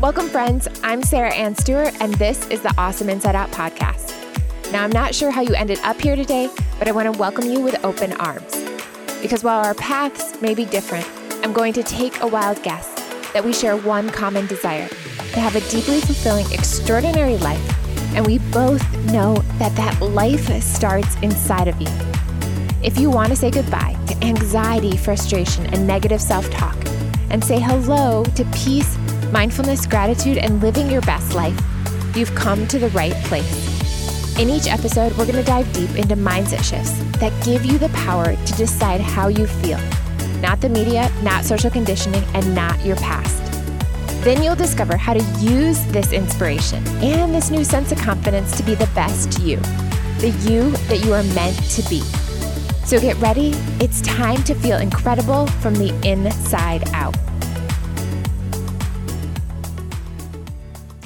Welcome, friends. I'm Sarah Ann Stewart, and this is the Awesome Inside Out podcast. Now, I'm not sure how you ended up here today, but I want to welcome you with open arms. Because while our paths may be different, I'm going to take a wild guess that we share one common desire to have a deeply fulfilling, extraordinary life. And we both know that that life starts inside of you. If you want to say goodbye to anxiety, frustration, and negative self talk, and say hello to peace, mindfulness, gratitude, and living your best life, you've come to the right place. In each episode, we're going to dive deep into mindset shifts that give you the power to decide how you feel, not the media, not social conditioning, and not your past. Then you'll discover how to use this inspiration and this new sense of confidence to be the best you, the you that you are meant to be. So get ready. It's time to feel incredible from the inside out.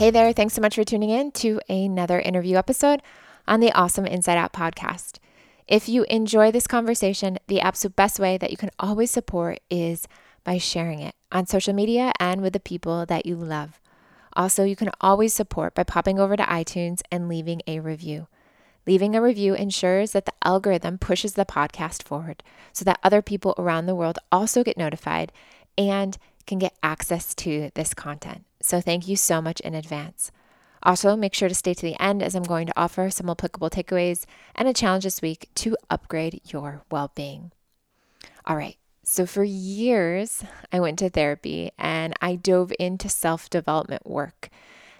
Hey there, thanks so much for tuning in to another interview episode on the Awesome Inside Out podcast. If you enjoy this conversation, the absolute best way that you can always support is by sharing it on social media and with the people that you love. Also, you can always support by popping over to iTunes and leaving a review. Leaving a review ensures that the algorithm pushes the podcast forward so that other people around the world also get notified and can get access to this content. So thank you so much in advance. Also, make sure to stay to the end as I'm going to offer some applicable takeaways and a challenge this week to upgrade your well being. All right, so for years, I went to therapy and I dove into self development work.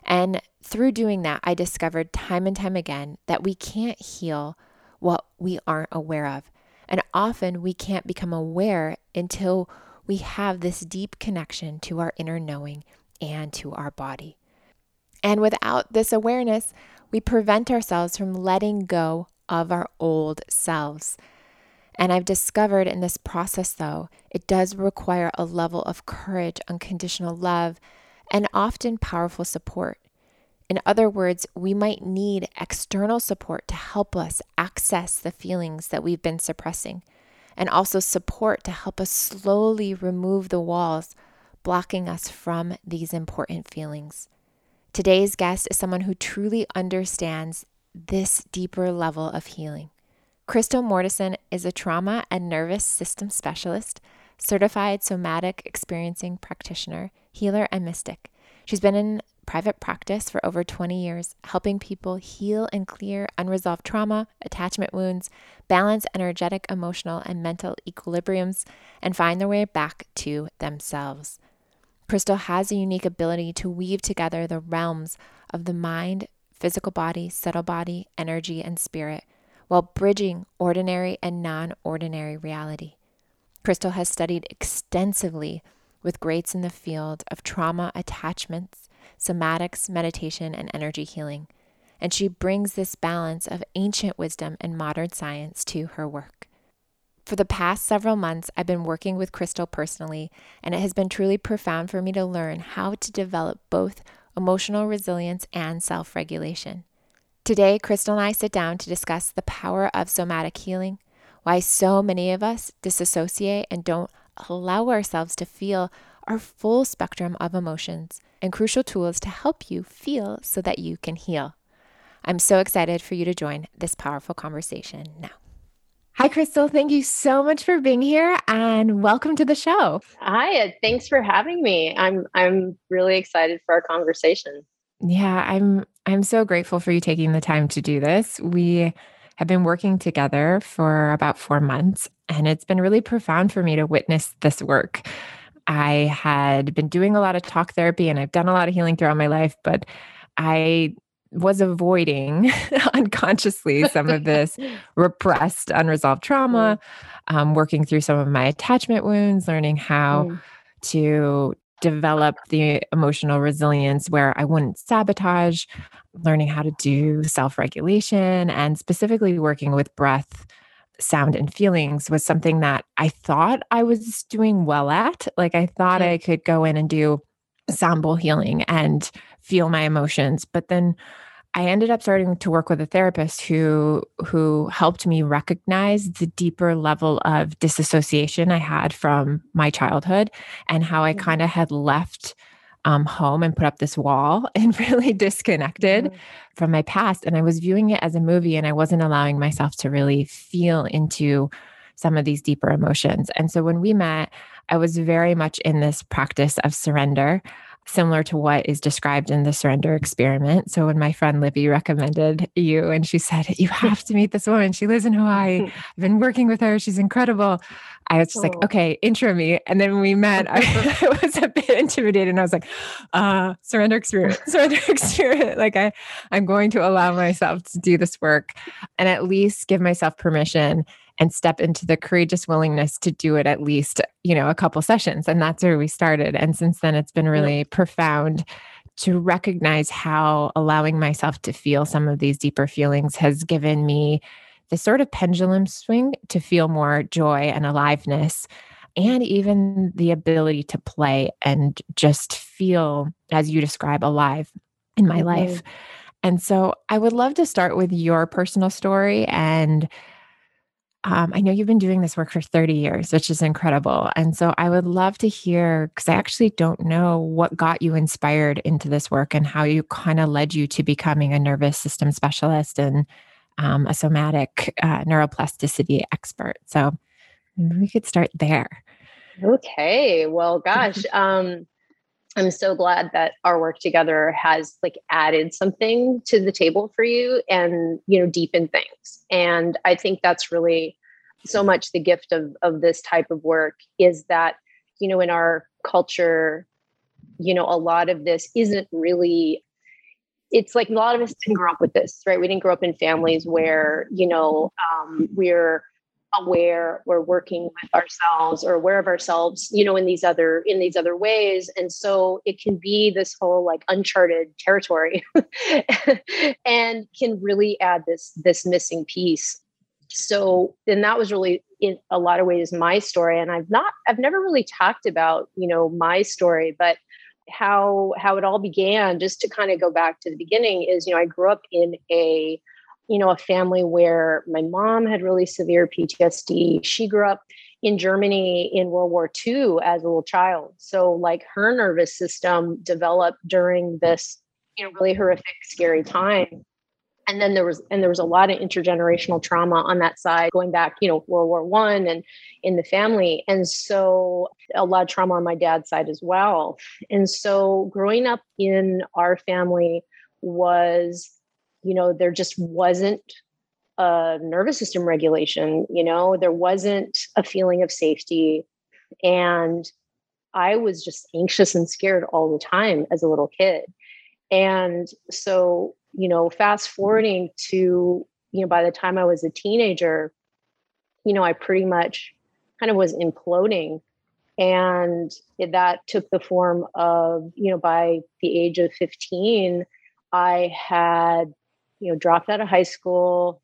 And through doing that, I discovered time and time again that we can't heal what we aren't aware of. And often we can't become aware until we have this deep connection to our inner knowing and to our body. And without this awareness, we prevent ourselves from letting go of our old selves. And I've discovered in this process, though, it does require a level of courage, unconditional love, and often powerful support. In other words, we might need external support to help us access the feelings that we've been suppressing, and also support to help us slowly remove the walls blocking us from these important feelings. Today's guest is someone who truly understands this deeper level of healing. Crystal Mortison is a trauma and nervous system specialist, certified somatic experiencing practitioner, healer, and mystic. She's been in private practice for over 20 years, helping people heal and clear unresolved trauma, attachment wounds, balance energetic, emotional, and mental equilibriums, and find their way back to themselves. Crystal has a unique ability to weave together the realms of the mind, physical body, subtle body, energy, and spirit while bridging ordinary and non ordinary reality. Crystal has studied extensively with greats in the field of trauma attachments, somatics, meditation, and energy healing, and she brings this balance of ancient wisdom and modern science to her work. For the past several months, I've been working with Crystal personally, and it has been truly profound for me to learn how to develop both emotional resilience and self regulation. Today, Crystal and I sit down to discuss the power of somatic healing, why so many of us disassociate and don't allow ourselves to feel our full spectrum of emotions, and crucial tools to help you feel so that you can heal. I'm so excited for you to join this powerful conversation now. Hi, Crystal. Thank you so much for being here and welcome to the show. Hi, thanks for having me. I'm I'm really excited for our conversation. Yeah, I'm I'm so grateful for you taking the time to do this. We have been working together for about 4 months and it's been really profound for me to witness this work. I had been doing a lot of talk therapy and I've done a lot of healing throughout my life, but I was avoiding unconsciously some of this repressed, unresolved trauma, mm. um, working through some of my attachment wounds, learning how mm. to develop the emotional resilience where I wouldn't sabotage, learning how to do self regulation, and specifically working with breath. Sound and feelings was something that I thought I was doing well at. Like, I thought mm. I could go in and do sound healing and feel my emotions. But then I ended up starting to work with a therapist who who helped me recognize the deeper level of disassociation I had from my childhood and how I mm-hmm. kind of had left um, home and put up this wall and really disconnected mm-hmm. from my past. And I was viewing it as a movie and I wasn't allowing myself to really feel into some of these deeper emotions. And so when we met, I was very much in this practice of surrender similar to what is described in the surrender experiment. So when my friend Libby recommended you and she said, You have to meet this woman. She lives in Hawaii. I've been working with her. She's incredible. I was just oh. like, okay, intro me. And then when we met, I, I, was a bit intimidated and I was like, uh, surrender experiment, surrender experiment. Like I, I'm going to allow myself to do this work and at least give myself permission and step into the courageous willingness to do it at least, you know, a couple sessions. And that's where we started. And since then, it's been really yeah. profound to recognize how allowing myself to feel some of these deeper feelings has given me the sort of pendulum swing to feel more joy and aliveness and even the ability to play and just feel as you describe alive in my mm-hmm. life and so i would love to start with your personal story and um, I know you've been doing this work for 30 years, which is incredible. And so I would love to hear, because I actually don't know what got you inspired into this work and how you kind of led you to becoming a nervous system specialist and um, a somatic uh, neuroplasticity expert. So we could start there. Okay. Well, gosh. Um, I'm so glad that our work together has like added something to the table for you and you know deepen things. And I think that's really so much the gift of of this type of work is that you know in our culture you know a lot of this isn't really it's like a lot of us didn't grow up with this right we didn't grow up in families where you know um, we're aware we're working with ourselves or aware of ourselves you know in these other in these other ways. And so it can be this whole like uncharted territory and can really add this this missing piece. So and that was really in a lot of ways my story. And i've not i've never really talked about you know my story but how how it all began just to kind of go back to the beginning is you know i grew up in a you know, a family where my mom had really severe PTSD. She grew up in Germany in World War II as a little child. So, like, her nervous system developed during this, you know, really horrific, scary time. And then there was, and there was a lot of intergenerational trauma on that side, going back, you know, World War One and in the family. And so, a lot of trauma on my dad's side as well. And so, growing up in our family was you know there just wasn't a nervous system regulation you know there wasn't a feeling of safety. And i was just anxious and scared all the time as a little kid. And so you know fast forwarding to you know by the time i was a teenager you know i pretty much kind of was imploding. And that took the form of you know by the age of 15 i had you know, dropped out of high school,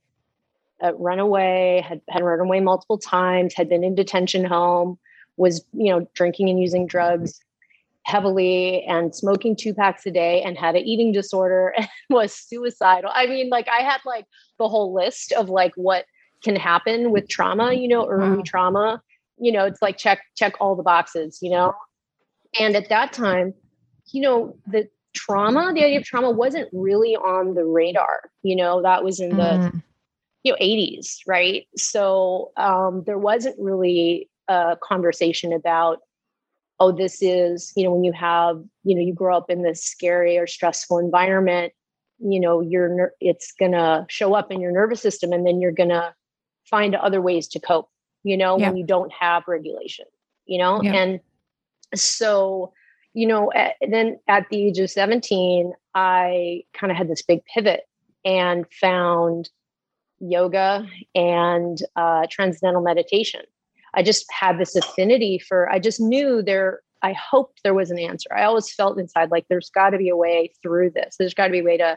uh, run away, had, had run away multiple times, had been in detention home, was, you know, drinking and using drugs heavily and smoking two packs a day and had an eating disorder and was suicidal. I mean, like I had like the whole list of like what can happen with trauma, you know, early wow. trauma. You know, it's like check check all the boxes, you know. And at that time, you know, the trauma, the idea of trauma wasn't really on the radar. You know, that was in the mm. you know 80s, right? So um, there wasn't really a conversation about oh this is you know when you have you know you grow up in this scary or stressful environment you know you're it's gonna show up in your nervous system and then you're gonna find other ways to cope you know yeah. when you don't have regulation you know yeah. and so you know, at, then at the age of 17, I kind of had this big pivot and found yoga and uh, transcendental meditation. I just had this affinity for, I just knew there, I hoped there was an answer. I always felt inside like there's got to be a way through this. There's got to be a way to,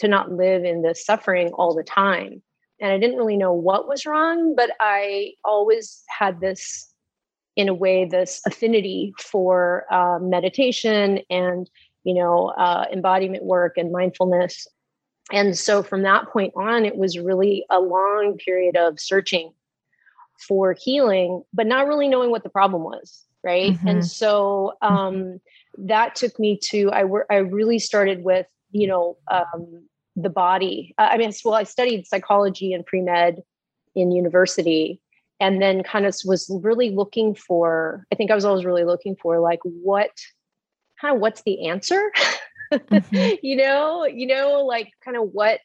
to not live in this suffering all the time. And I didn't really know what was wrong, but I always had this in a way this affinity for uh, meditation and you know uh, embodiment work and mindfulness and so from that point on it was really a long period of searching for healing but not really knowing what the problem was right mm-hmm. and so mm-hmm. um, that took me to i wor- i really started with you know um, the body uh, i mean well i studied psychology and pre-med in university and then kind of was really looking for i think i was always really looking for like what kind of what's the answer mm-hmm. you know you know like kind of what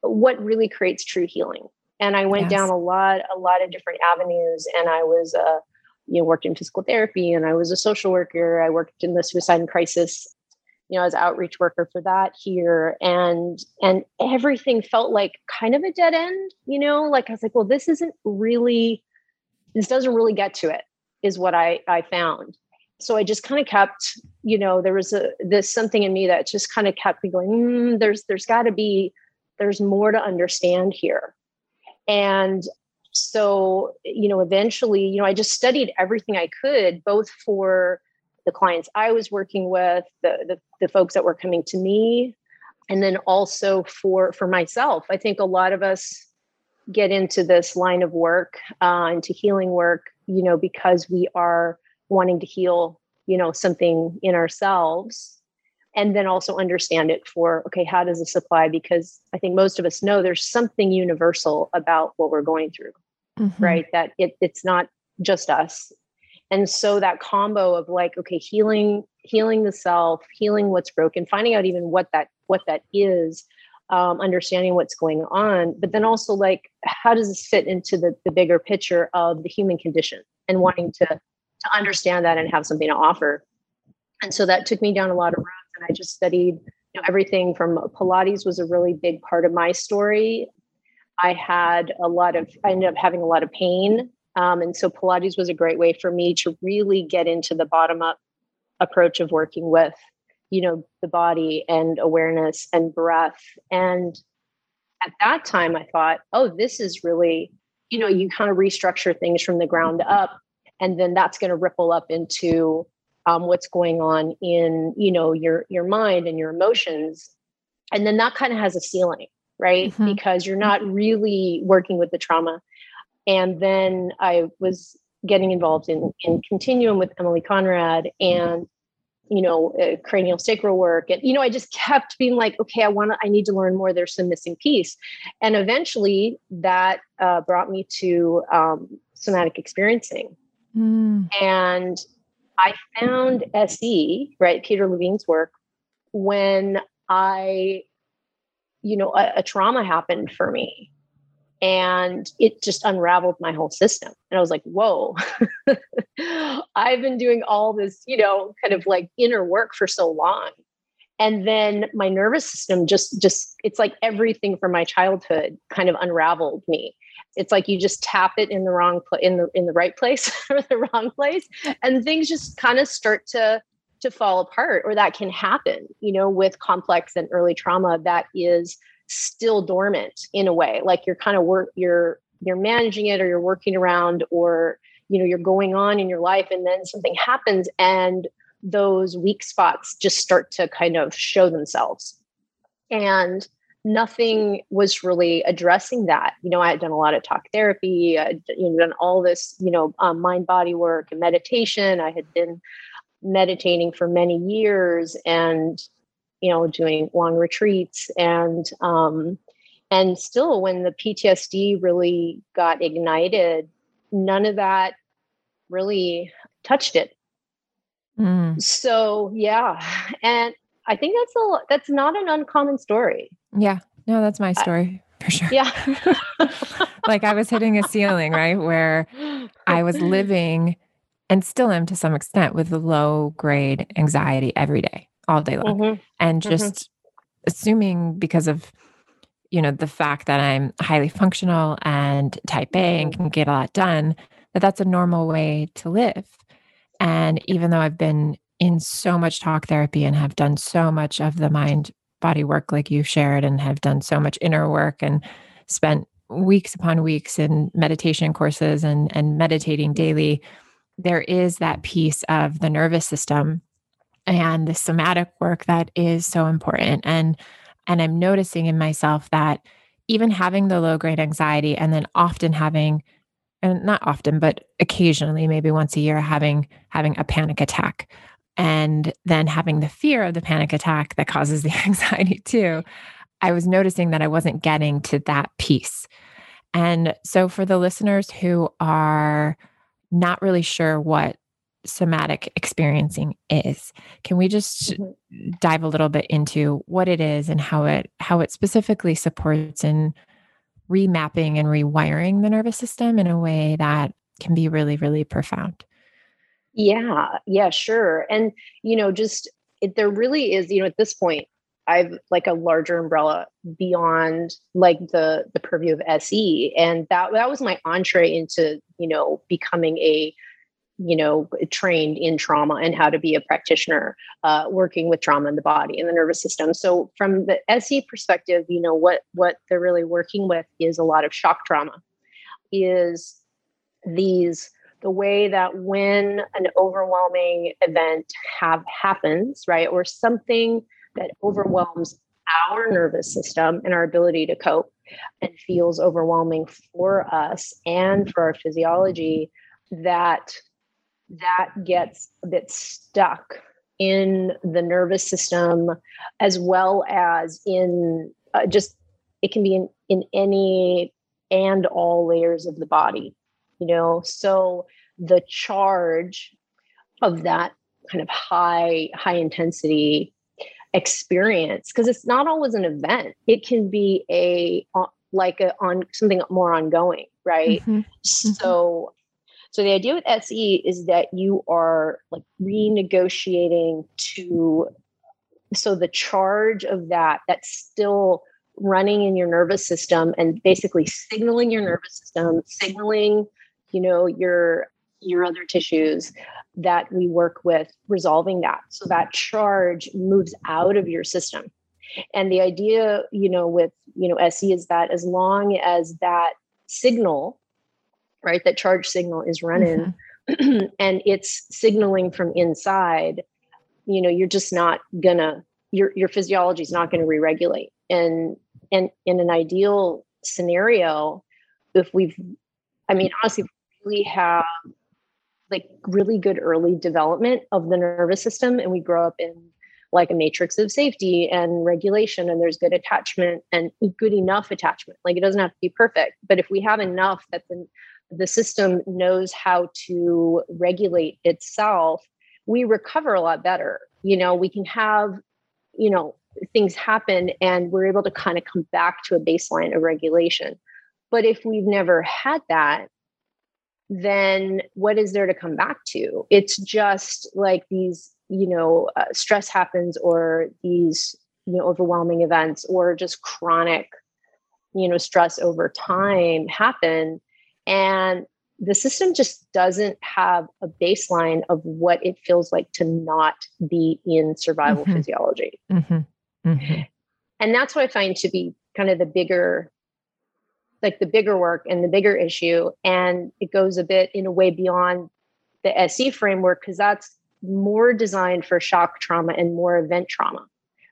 what really creates true healing and i went yes. down a lot a lot of different avenues and i was uh you know worked in physical therapy and i was a social worker i worked in the suicide and crisis you know as outreach worker for that here and and everything felt like kind of a dead end you know? Like i was like well this isn't really this doesn't really get to it is what i i found. So i just kind of kept you know there was a this something in me that just kind of kept me going mm, there's there's got to be there's more to understand here. And so you know eventually you know i just studied everything i could both for the clients i was working with the, the, the folks that were coming to me and then also for for myself. I think a lot of us get into this line of work uh, into healing work you know because we are wanting to heal you know something in ourselves and then also understand it for okay how does this apply? Because i think most of us know there's something universal about what we're going through mm-hmm. right? That it, it's not just us and so that combo of like okay healing healing the self healing what's broken finding out even what that what that is um, understanding what's going on but then also like how does this fit into the, the bigger picture of the human condition and wanting to to understand that and have something to offer? And so that took me down a lot of roads and i just studied you know everything from pilates was a really big part of my story. I had a lot of i ended up having a lot of pain um, and so Pilates was a great way for me to really get into the bottom up approach of working with, you know, the body and awareness and breath. And at that time, I thought, oh, this is really, you know, you kind of restructure things from the ground up. And then that's going to ripple up into um, what's going on in, you know, your your mind and your emotions. And then that kind of has a ceiling, right? Mm-hmm. Because you're not really working with the trauma and then I was getting involved in, in Continuum with Emilie Conrad and, you know, uh, cranial sacral work. And, you know, I just kept being like, okay, I want to, I need to learn more. There's some missing piece. And eventually that uh, brought me to um, somatic experiencing. Mm. And I found SE, right, Peter Levine's work, when I, you know, a, a trauma happened for me and it just unraveled my whole system. And i was like whoa i've been doing all this you know kind of like inner work for so long. And then my nervous system just just it's like everything from my childhood kind of unraveled me. It's like you just tap it in the wrong pl- in the in the right place or the wrong place and things just kind of start to to fall apart or that can happen you know with complex and early trauma that is still dormant in a way like you're kind of work you're you're managing it or you're working around or you know you're going on in your life and then something happens and those weak spots just start to kind of show themselves. And nothing was really addressing that. You know i had done a lot of talk therapy i you know done all this you know um, mind body work and meditation. I had been meditating for many years and you know, doing long retreats and um, and still when the PTSD really got ignited, none of that really touched it. Mm. So yeah, and I think that's a that's not an uncommon story. Yeah, no, that's my story I, for sure. Yeah, like I was hitting a ceiling, right, where I was living and still am to some extent with low grade anxiety every day all day long mm-hmm. and mm-hmm. just mm-hmm. assuming because of you know the fact that i'm highly functional and type a and can get a lot done that that's a normal way to live and even though i've been in so much talk therapy and have done so much of the mind body work like you've shared and have done so much inner work and spent weeks upon weeks in meditation courses and and meditating daily there is that piece of the nervous system and the somatic work that is so important and and i'm noticing in myself that even having the low grade anxiety and then often having and not often, but occasionally, maybe once a year, having having a panic attack and then having the fear of the panic attack that causes the anxiety too. I was noticing that I wasn't getting to that piece. And so for the listeners who are not really sure what somatic experiencing is, can we just mm-hmm. dive a little bit into what it is and how it how it specifically supports in remapping and rewiring the nervous system in a way that can be really really profound? Yeah, yeah, sure. And you know, just it, there really is, you know, at this point, I've like a larger umbrella beyond like the the purview of SE, and that that was my entree into you know becoming a you know trained in trauma and how to be a practitioner uh, working with trauma in the body and the nervous system. So from the se perspective you know what what they're really working with is a lot of shock trauma is these the way that when an overwhelming event have happens right or something that overwhelms our nervous system and our ability to cope and feels overwhelming for us and for our physiology that that gets a bit stuck in the nervous system as well as in uh, just it can be in, in any and all layers of the body you know so the charge of that kind of high high intensity experience because it's not always an event it can be a uh, like a on something more ongoing right mm-hmm. mm-hmm. so so the idea with se is that you are like renegotiating to so the charge of that that's still running in your nervous system and basically signaling your nervous system signaling you know your your other tissues that we work with resolving that. So that charge moves out of your system. And the idea you know with you know se is that as long as that signal right that charge signal is running mm-hmm. and it's signaling from inside you know you're just not gonna your your physiology is not to re-regulate and and in an ideal scenario if we've i mean honestly we have like really good early development of the nervous system and we grow up in like a matrix of safety and regulation and there's good attachment and good enough attachment like it doesn't have to be perfect but if we have enough that the, the system knows how to regulate itself we recover a lot better you know we can have you know things happen and we're able to kind of come back to a baseline of regulation but if we've never had that then what is there to come back to? It's just like these, you know, uh, stress happens or these, you know, overwhelming events or just chronic, you know, stress over time happen. And the system just doesn't have a baseline of what it feels like to not be in survival mm-hmm. physiology. Mm-hmm. Mm-hmm. And that's what I find to be kind of the bigger like the bigger work and the bigger issue and it goes a bit in a way beyond the SE framework because that's more designed for shock trauma and more event trauma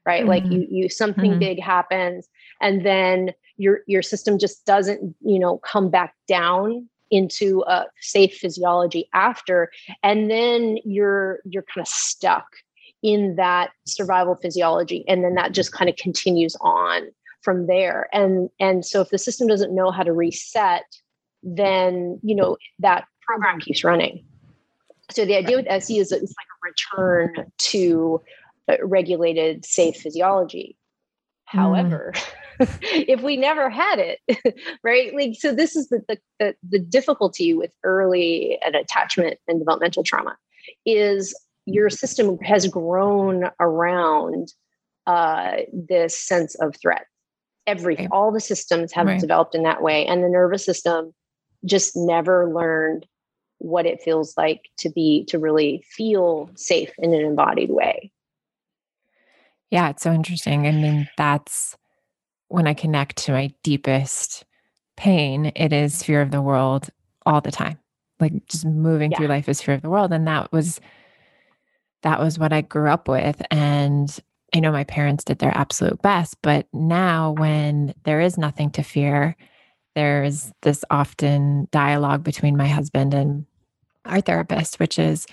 right mm-hmm. like you you something mm-hmm. big happens and then your your system just doesn't you know come back down into a safe physiology after. And then you're you're kind of stuck in that survival physiology and then that just kind of continues on from there. And and so if the system doesn't know how to reset then you know that program keeps running. So the idea with se is that it's like a return to regulated safe physiology. Mm. if we never had it right? Like so this is the, the, the the difficulty with early and attachment and developmental trauma is your system has grown around uh, this sense of threat. Everything all the systems have right. developed in that way and the nervous system just never learned what it feels like to be to really feel safe in an embodied way. Yeah it's so interesting. I mean that's when i connect to my deepest pain it is fear of the world all the time like just moving yeah. through life is fear of the world and that was that was what i grew up with and I know my parents did their absolute best, but now when there is nothing to fear there's this often dialogue between my husband and our therapist, which is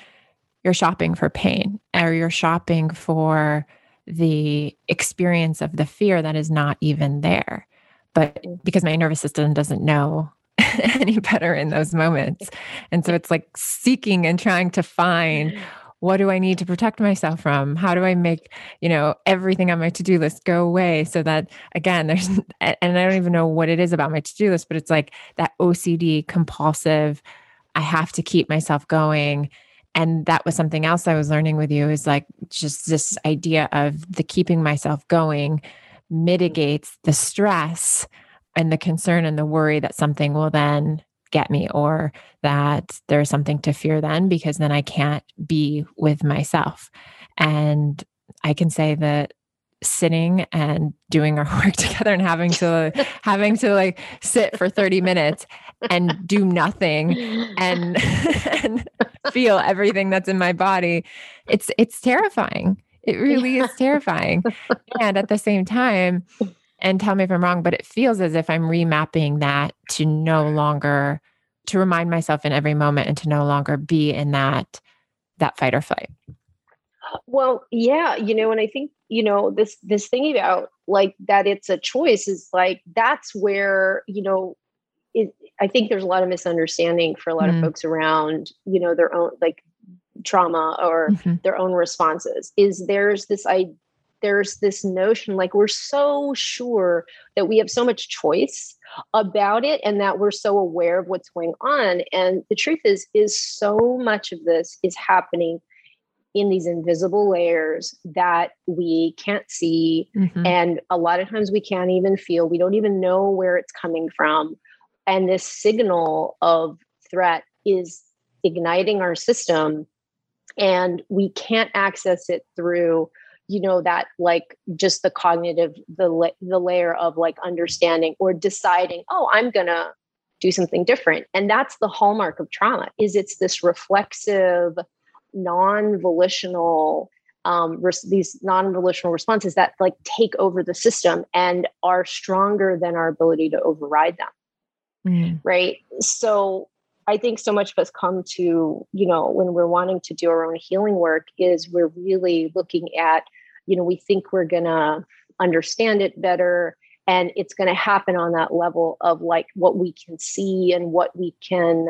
you're shopping for pain or you're shopping for the experience of the fear that is not even there. But because my nervous system doesn't know any better in those moments. And so it's like seeking and trying to find what do I need to protect myself from? How do I make, you know, everything on my to-do list go away so that again, there's and I don't even know what it is about my to-do list, but it's like that OCD compulsive I have to keep myself going. And that was something else I was learning with you is like just this idea of the keeping myself going mitigates the stress and the concern and the worry that something will then get me or that there's something to fear then because then I can't be with myself. And I can say that sitting and doing our work together and having to having to like sit for 30 minutes and do nothing and, and feel everything that's in my body it's it's terrifying. It really is terrifying. And at the same time and tell me if I'm wrong, but it feels as if I'm remapping that to no longer to remind myself in every moment and to no longer be in that that fight or flight. Well, yeah, you know, and I think, you know, this this thing about like that it's a choice is like that's where, you know, I think there's a lot of misunderstanding for a lot mm. of folks around, you know, their own like trauma or mm-hmm. their own responses is there's this I there's this notion like we're so sure that we have so much choice about it and that we're so aware of what's going on and the truth is is so much of this is happening in these invisible layers that we can't see mm-hmm. and a lot of times we can't even feel we don't even know where it's coming from and this signal of threat is igniting our system and we can't access it through you know that like just the cognitive the la- the layer of like understanding or deciding oh i'm gonna do something different. And that's the hallmark of trauma is it's this reflexive non-volitional um, res- these non-volitional responses that like take over the system and are stronger than our ability to override them mm. right? So I think so much of us come to, you know, when we're wanting to do our own healing work, is we're really looking at you know we think we're to understand it better and it's going to happen on that level of like what we can see and what we can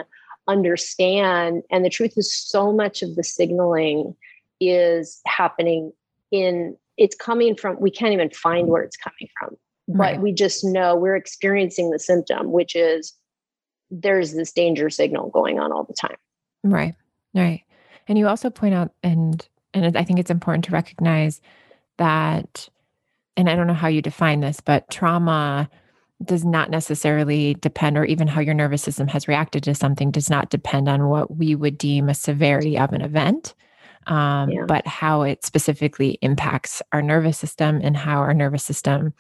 understand. And the truth is so much of the signaling is happening in it's coming from we can't even find where it's coming from right. but we just know we're experiencing the symptom which is there's this danger signal going on all the time right right and you also point out and and i think it's important to recognize that, and I don't know how you define this, but trauma does not necessarily depend, or even how your nervous system has reacted to something does not depend on what we would deem a severity of an event, um, yeah. but how it specifically impacts our nervous system and how our nervous system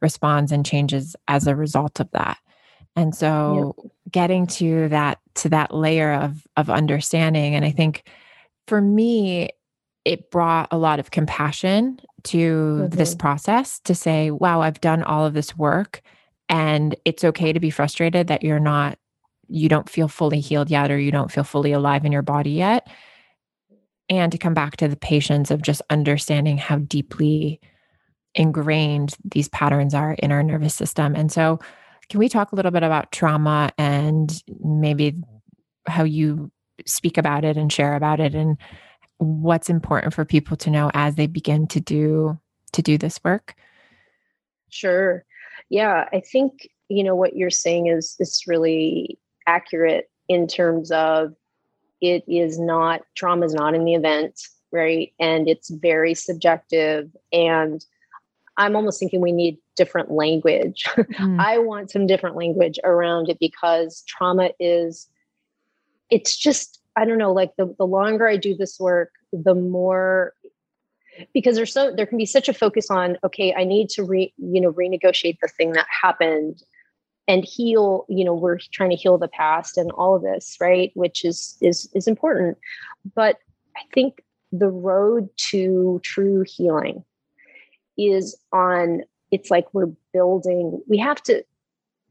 responds and changes as a result of that. And so yep. getting to that to that layer of of understanding and I think for me it brought a lot of compassion to mm-hmm. this process to say, wow, I've done all of this work and it's okay to be frustrated that you're not, you don't feel fully healed yet or you don't feel fully alive in your body yet. And to come back to the patience of just understanding how deeply ingrained these patterns are in our nervous system. And so, can we talk a little bit about trauma and maybe how you speak about it and share about it and what's important for people to know as they begin to do to do this work? Sure. Yeah i think you know what you're saying is is really accurate in terms of it is not trauma is not in the event right? And it's very subjective and i'm almost thinking we need different language mm. i want some different language around it because trauma is it's just I don't know, like the, the longer I do this work, the more because there's so there can be such a focus on okay i need to re you know renegotiate the thing that happened and heal you know we're trying to heal the past and all of this right which is is is important but i think the road to true healing is on it's like we're building we have to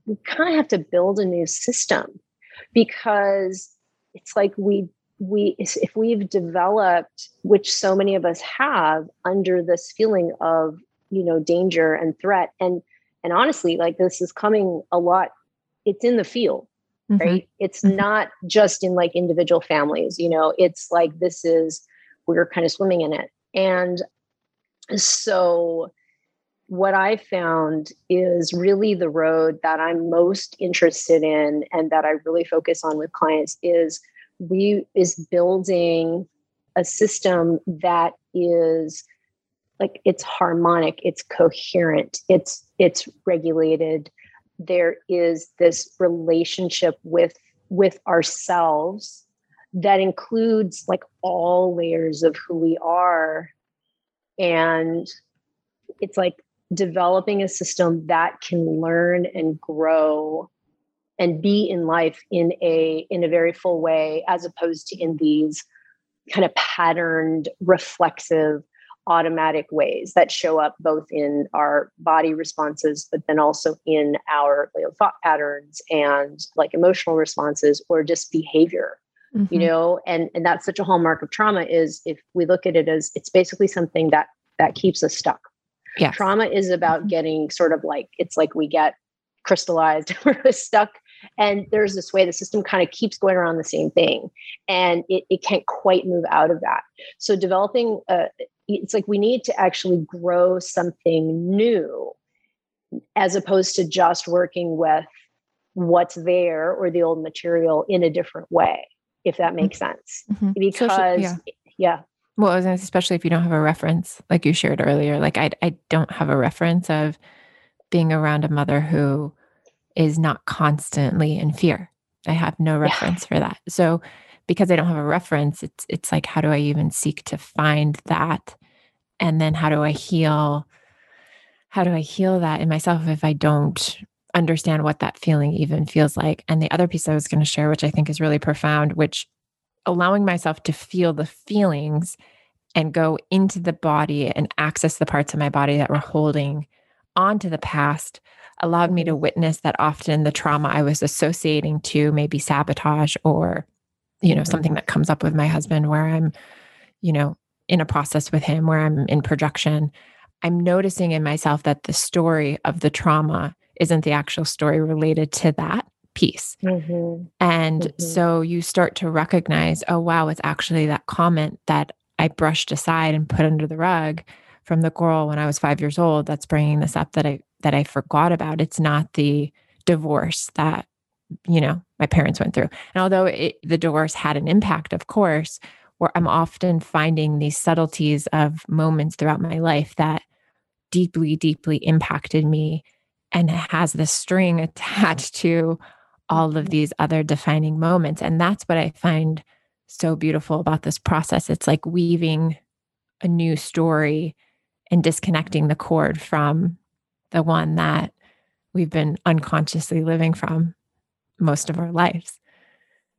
we kind of have to build a new system because it's like we we if we've developed which so many of us have under this feeling of you know danger and threat and and honestly like this is coming a lot it's in the field mm-hmm. right it's mm-hmm. not just in like individual families you know it's like this is we're kind of swimming in it and so what I found is really the road that I'm most interested in and that I really focus on with clients is we is building a system that is like it's harmonic, it's coherent, it's it's regulated. There is this relationship with with ourselves that includes like all layers of who we are and it's like developing a system that can learn and grow and be in life in a in a very full way as opposed to in these kind of patterned reflexive automatic ways that show up both in our body responses but then also in our you know, thought patterns and like emotional responses or just behavior mm-hmm. you know and and that's such a hallmark of trauma is if we look at it as it's basically something that that keeps us stuck yeah. Trauma is about mm-hmm. getting sort of like it's like we get crystallized, we're stuck. And there's this way the system kind of keeps going around the same thing and it, it can't quite move out of that. So developing a, it's like we need to actually grow something new as opposed to just working with what's there or the old material in a different way, if that makes mm-hmm. sense. Mm-hmm. Because yeah. yeah. Well, especially if you don't have a reference, like you shared earlier, like I, I don't have a reference of being around a mother who is not constantly in fear. I have no reference yeah. for that. So because I don't have a reference, it's it's like how do I even seek to find that? And then how do I heal? How do I heal that in myself if I don't understand what that feeling even feels like? And the other piece I was going to share, which I think is really profound, which allowing myself to feel the feelings and go into the body and access the parts of my body that were holding onto the past allowed me to mm-hmm. witness that often the trauma I was associating to maybe sabotage or, you know, mm-hmm. something that comes up with my husband where I'm, you know, in a process with him where I'm in projection. I'm noticing in myself that the story of the trauma isn't the actual story related to that piece. Mm-hmm. And mm-hmm. so you start to recognize, oh, wow, it's actually that comment that I brushed aside and put under the rug from the girl when I was five years old that's bringing this up that I that I forgot about. It's not the divorce that you know my parents went through, and although it, the divorce had an impact, of course, where I'm often finding these subtleties of moments throughout my life that deeply, deeply impacted me and has this string attached to all of these other defining moments. And that's what I find so beautiful about this process. It's like weaving a new story and disconnecting the cord from the one that we've been unconsciously living from most of our lives.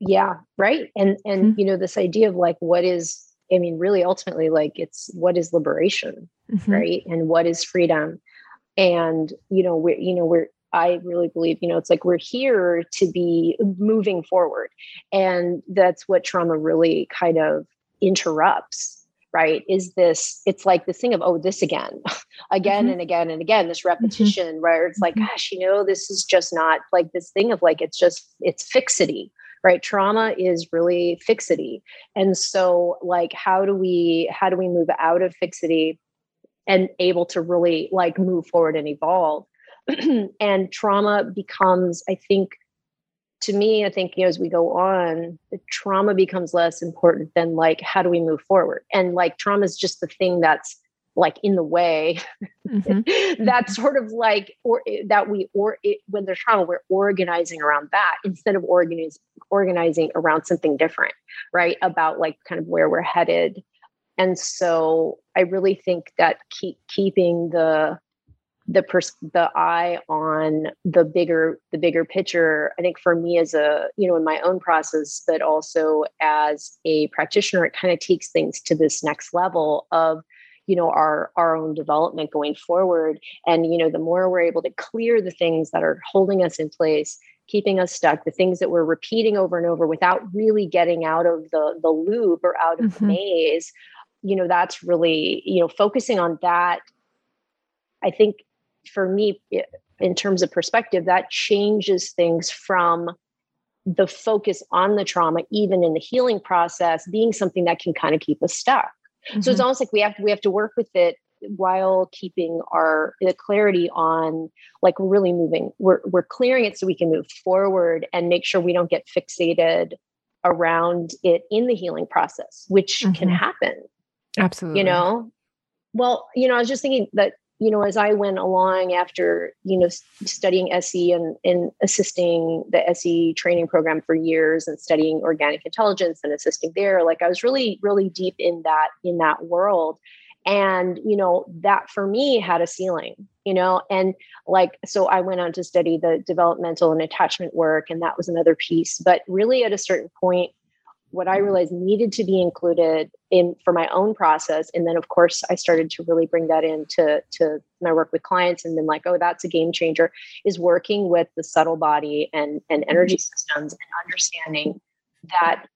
Yeah, right. And and mm-hmm. you know this idea of like what is I mean really ultimately like it's what is liberation, mm-hmm. right? And what is freedom? And you know we're you know we're I really believe, you know, it's like we're here to be moving forward. And that's what trauma really kind of interrupts, right? Is this, it's like this thing of, oh, this again, again mm-hmm. and again and again, this mm-hmm. repetition, mm-hmm. where it's like, mm-hmm. gosh, you know, this is just not like this thing of like, it's just, it's fixity, right trauma is really fixity and so like how do we how do we move out of fixity and able to really like move forward and evolve and trauma becomes, I think, to me, I think, you know, as we go on, the trauma becomes less important than like, how do we move forward? And like, trauma is just the thing that's like in the way mm-hmm. that's mm-hmm. sort of like or that we or it, when there's trauma we're organizing around that instead of organizing organizing around something different right about like kind of where we're headed and so i really think that keep keeping the the pers- the eye on the bigger the bigger picture i think for me as a you know in my own process but also as a practitioner it kind of takes things to this next level of you know our our own development going forward and you know the more we're able to clear the things that are holding us in place keeping us stuck the things that we're repeating over and over without really getting out of the the loop or out of mm-hmm. the maze you know that's really you know focusing on that i think for me in terms of perspective that changes things from the focus on the trauma even in the healing process being something that can kind of keep us stuck mm-hmm. so it's mm-hmm. almost like we have to we have to work with it while keeping our the clarity on like we're really moving we're we're clearing it so we can move forward and make sure we don't get fixated around it in the healing process which mm-hmm. can happen absolutely you know well you know i was just thinking that you know, as I went along after, you know, studying SE and, and assisting the SE training program for years and studying organic intelligence and assisting there, like I was really, really deep in that, in that world. And, you know, that for me had a ceiling, you know, and like, so I went on to study the developmental and attachment work, and that was another piece. But really, at a certain point, what I realized needed to be included in for my own process. And then of course I started to really bring that into to my work with clients and then like, oh, that's a game changer, is working with the subtle body and, and energy mm-hmm. systems and understanding that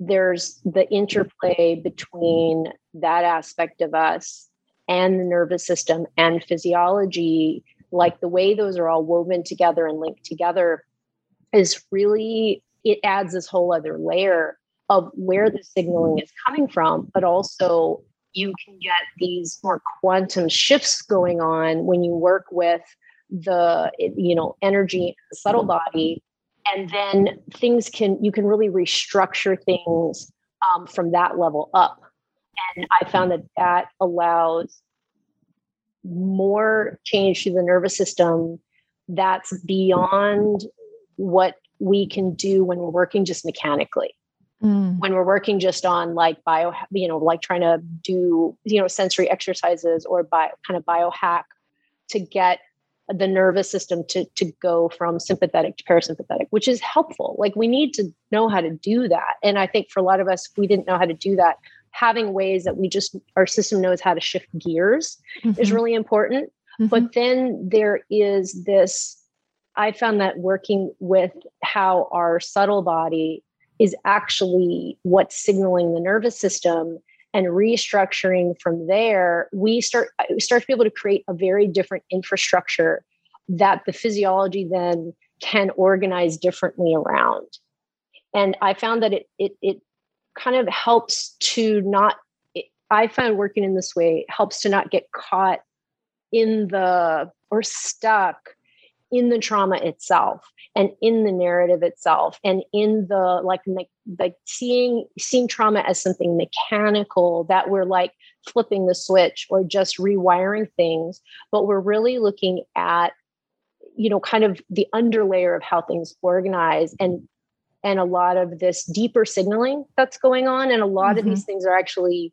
there's the interplay between that aspect of us and the nervous system and physiology, like the way those are all woven together and linked together is really it adds this whole other layer of where the signaling is coming from, but also you can get these more quantum shifts going on when you work with the you know energy subtle body. And then things can you can really restructure things um, from that level up. And i found that that allows more change to the nervous system that's beyond what we can do when we're working just mechanically mm. when we're working just on like bio, you know, like trying to do, you know, sensory exercises or bio, kind of biohack to get the nervous system to to go from sympathetic to parasympathetic which is helpful like we need to know how to do that and i think for a lot of us we didn't know how to do that having ways that we just our system knows how to shift gears mm-hmm. is really important mm-hmm. but then there is this i found that working with how our subtle body is actually what's signaling the nervous system and restructuring from there we start we start to be able to create a very different infrastructure that the physiology then can organize differently around. And i found that it it, it kind of helps to not it, i found working in this way helps to not get caught in the or stuck in the trauma itself and in the narrative itself and in the like like seeing seeing trauma as something mechanical that we're like flipping the switch or just rewiring things but we're really looking at you know kind of the underlayer of how things organize and and a lot of this deeper signaling that's going on and a lot mm-hmm. of these things are actually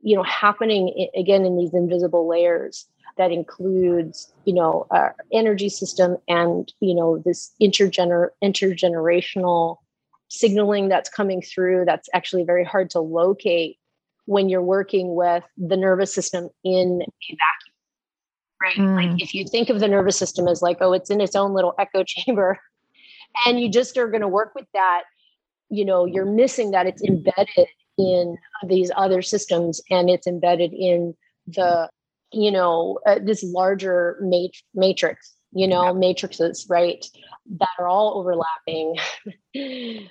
you know happening again in these invisible layers that includes you know our energy system and you know this intergener- intergenerational signaling that's coming through that's actually very hard to locate when you're working with the nervous system in a vacuum right mm. like if you think of the nervous system as like oh it's in its own little echo chamber and you just are going to work with that you know you're missing that it's embedded in these other systems and it's embedded in the you know uh, this larger mat- matrix you know yeah. matrices right that are all overlapping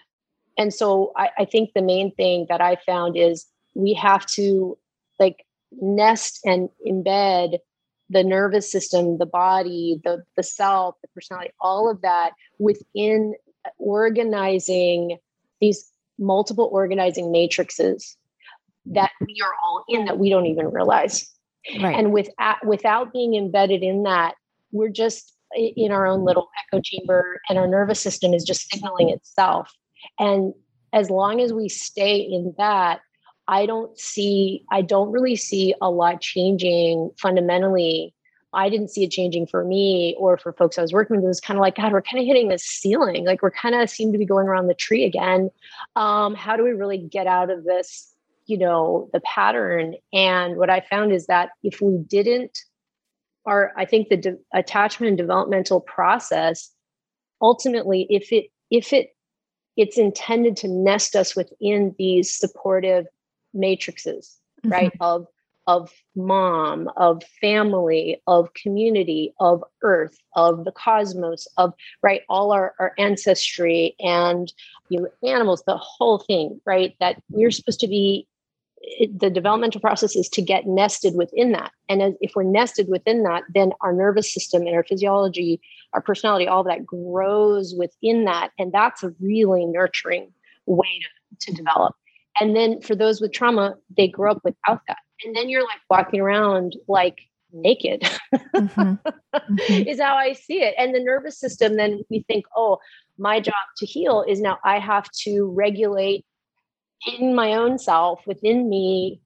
and so I, I think the main thing that i found is we have to like nest and embed the nervous system the body the the self the personality all of that within organizing these multiple organizing matrices that we are all in that we don't even realize Right. And with, without being embedded in that, we're just in our own little echo chamber and our nervous system is just signaling itself. And as long as we stay in that, I don't see, I don't really see a lot changing fundamentally. I didn't see it changing for me or for folks I was working with. It was kind of like, God, we're kind of hitting this ceiling. Like we're kind of seem to be going around the tree again. Um, how do we really get out of this you know the pattern and what i found is that if we didn't our i think the de- attachment and developmental process ultimately if it if it it's intended to nest us within these supportive matrices mm-hmm. right of of mom of family of community of earth of the cosmos of right all our, our ancestry and you know, animals the whole thing right that we're supposed to be it, the developmental process is to get nested within that. And as, if we're nested within that, then our nervous system and our physiology, our personality, all that grows within that. And that's a really nurturing way to, to develop. And then for those with trauma, they grow up without that. And then you're like walking around like naked, mm-hmm. Mm-hmm. is how I see it. And the nervous system, then we think, oh, my job to heal is now I have to regulate in my own self within me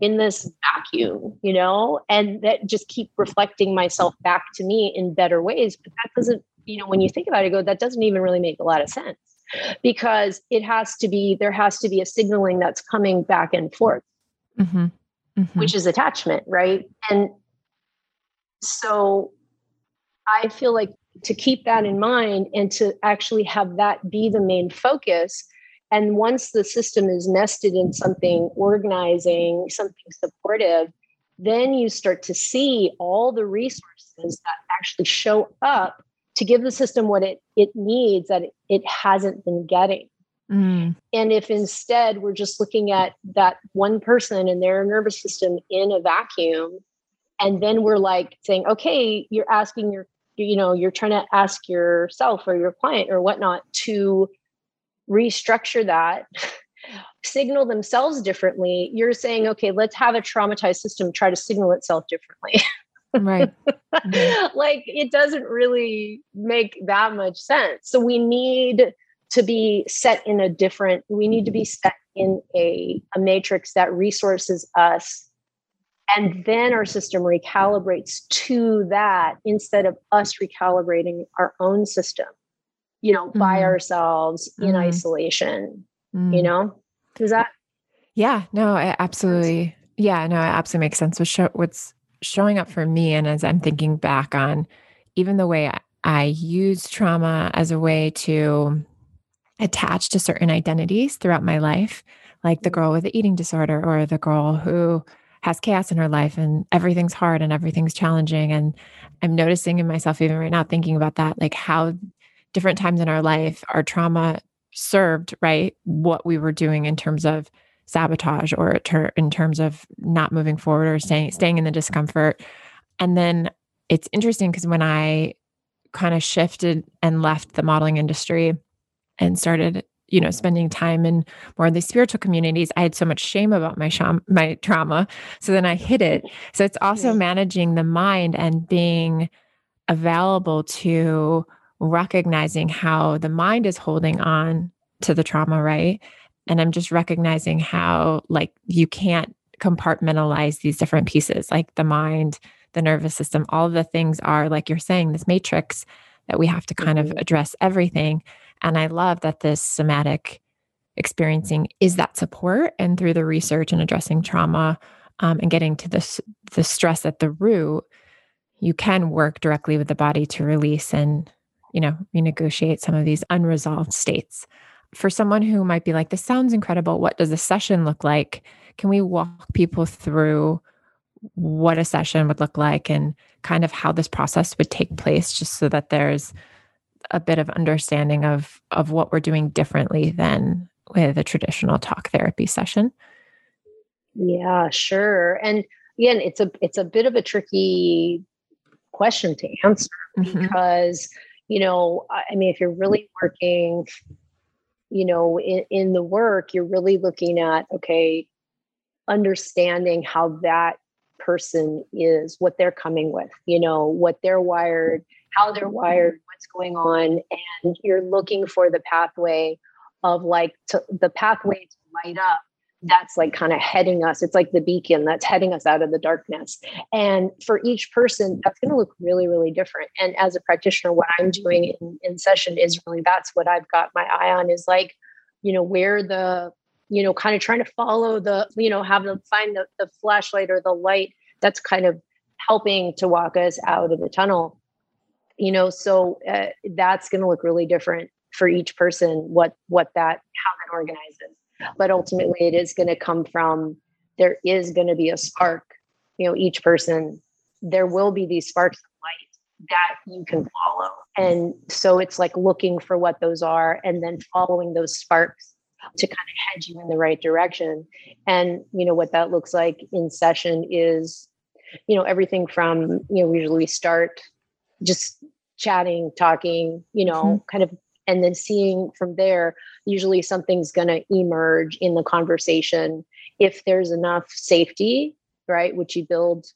in this vacuum you know? And that just keep reflecting myself back to me in better ways. But that doesn't you know when you think about it go that doesn't even really make a lot of sense. Because it has to be there has to be a signaling that's coming back and forth. Mm-hmm. Mm-hmm. which is attachment right? And so i feel like to keep that in mind and to actually have that be the main focus and once the system is nested in something organizing, something supportive, then you start to see all the resources that actually show up to give the system what it, it needs that it, hasn't been getting. Mm. And if instead we're just looking at that one person and their nervous system in a vacuum, and then we're like saying, okay, you're asking your, you know, you're trying to ask yourself or your client or whatnot to restructure that signal themselves differently. You're saying okay let's have a traumatized system try to signal itself differently. Right. Mm-hmm. like it doesn't really make that much sense. So we need to be set in a different we need to be set in a, a matrix that resources us and then our system recalibrates to that instead of us recalibrating our own system you know, mm-hmm. by ourselves in mm-hmm. isolation, mm-hmm. you know? Does that? Yeah, no, I absolutely. Yeah, no, it absolutely makes sense. What's, show, what's showing up for me, and as I'm thinking back on even the way I, I use trauma as a way to attach to certain identities throughout my life, like the mm-hmm. girl with the eating disorder or the girl who has chaos in her life and everything's hard and everything's challenging. And I'm noticing in myself, even right now, thinking about that, like how different times in our life, our trauma served, right, what we were doing in terms of sabotage or in terms of not moving forward or staying staying in the discomfort. And then it's interesting because when I kind of shifted and left the modeling industry and started you know spending time in more of the spiritual communities i had so much shame about my sham- my trauma so then i hid it so it's also managing the mind and being available to recognizing how the mind is holding on to the trauma, right? And I'm just recognizing how, like, you can't compartmentalize these different pieces, like the mind, the nervous system, all of the things are, like you're saying, this matrix that we have to kind of mm-hmm. address everything. And I love that this somatic experiencing is that support. And through the research and addressing trauma um, and getting to this, the stress at the root, you can work directly with the body to release and you know, renegotiate some of these unresolved states. For someone who might be like, this sounds incredible. What does a session look like? Can we walk people through what a session would look like and kind of how this process would take place, just so that there's a bit of understanding of of what we're doing differently than with a traditional talk therapy session? Yeah, sure. And again, it's a it's a bit of a tricky question to answer mm-hmm. because you know, I mean, if you're really working, you know, in, in the work, you're really looking at, okay, understanding how that person is, what they're coming with, you know, what they're wired, how they're wired, what's going on. And you're looking for the pathway of like to, the pathway to light up that's like kind of heading us. It's like the beacon that's heading us out of the darkness. And for each person, that's going to look really, really different. And as a practitioner, what I'm doing in, in session is really that's what I've got my eye on is like, you know, where the you know, kind of trying to follow the, you know, have them find the, the flashlight or the light that's kind of helping to walk us out of the tunnel. You know, so uh, that's going to look really different for each person. What what that how that organizes, but ultimately it is going to come from there is going to be a spark. You know, each person there will be these sparks of light that you can follow, and so it's like looking for what those are and then following those sparks to kind of head you in the right direction. And you know what that looks like in session is, you know, everything from you know we usually start just chatting, talking, you know, mm-hmm. kind of and then seeing from there usually something's going to emerge in the conversation if there's enough safety right which you build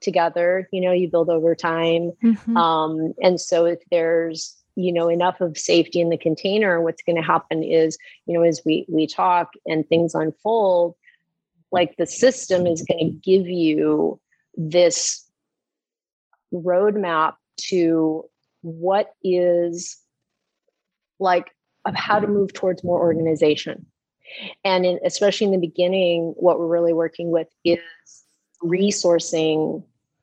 together you know you build over time mm-hmm. um, and so if there's you know enough of safety in the container what's going to happen is you know as we we talk and things unfold like the system is going to give you this roadmap to what is like of how to move towards more organization. And in, especially in the beginning what we're really working with is resourcing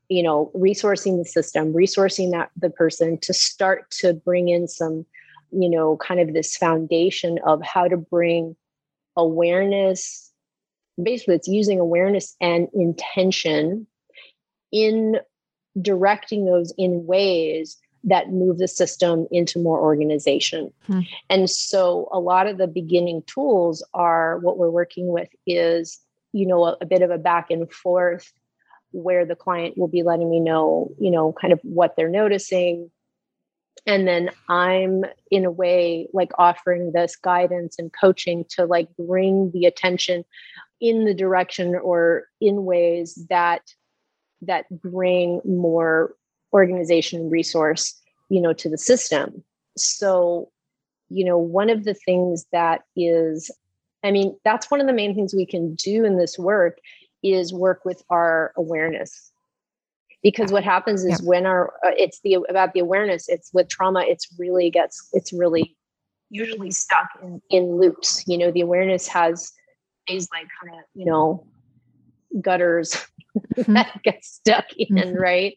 you know resourcing the system resourcing that the person to start to bring in some you know kind of this foundation of how to bring awareness basically it's using awareness and intention in directing those in ways that move the system into more organization. Hmm. And so a lot of the beginning tools are what we're working with is, you know, a, a, bit of a back and forth where the client will be letting me know, you know, kind of what they're noticing. And then I'm in a way like offering this guidance and coaching to like bring the attention in the direction or in ways that that bring more organization resource you know to the system so you know one of the things that is i mean that's one of the main things we can do in this work is work with our awareness because what happens is yeah. when our uh, it's the about the awareness it's with trauma it's really gets it's really usually stuck in, in loops you know the awareness has these like kind of you know gutters. That get stuck in, mm-hmm. right?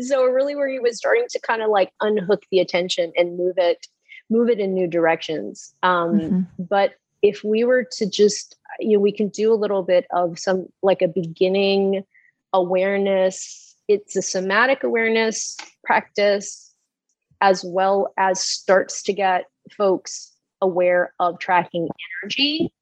So really where he was starting to kind of like unhook the attention and move it, move it in new directions. Um, mm-hmm. but if we were to just, you know, we can do a little bit of some like a beginning awareness. It's a somatic awareness practice as well as starts to get folks aware of tracking energy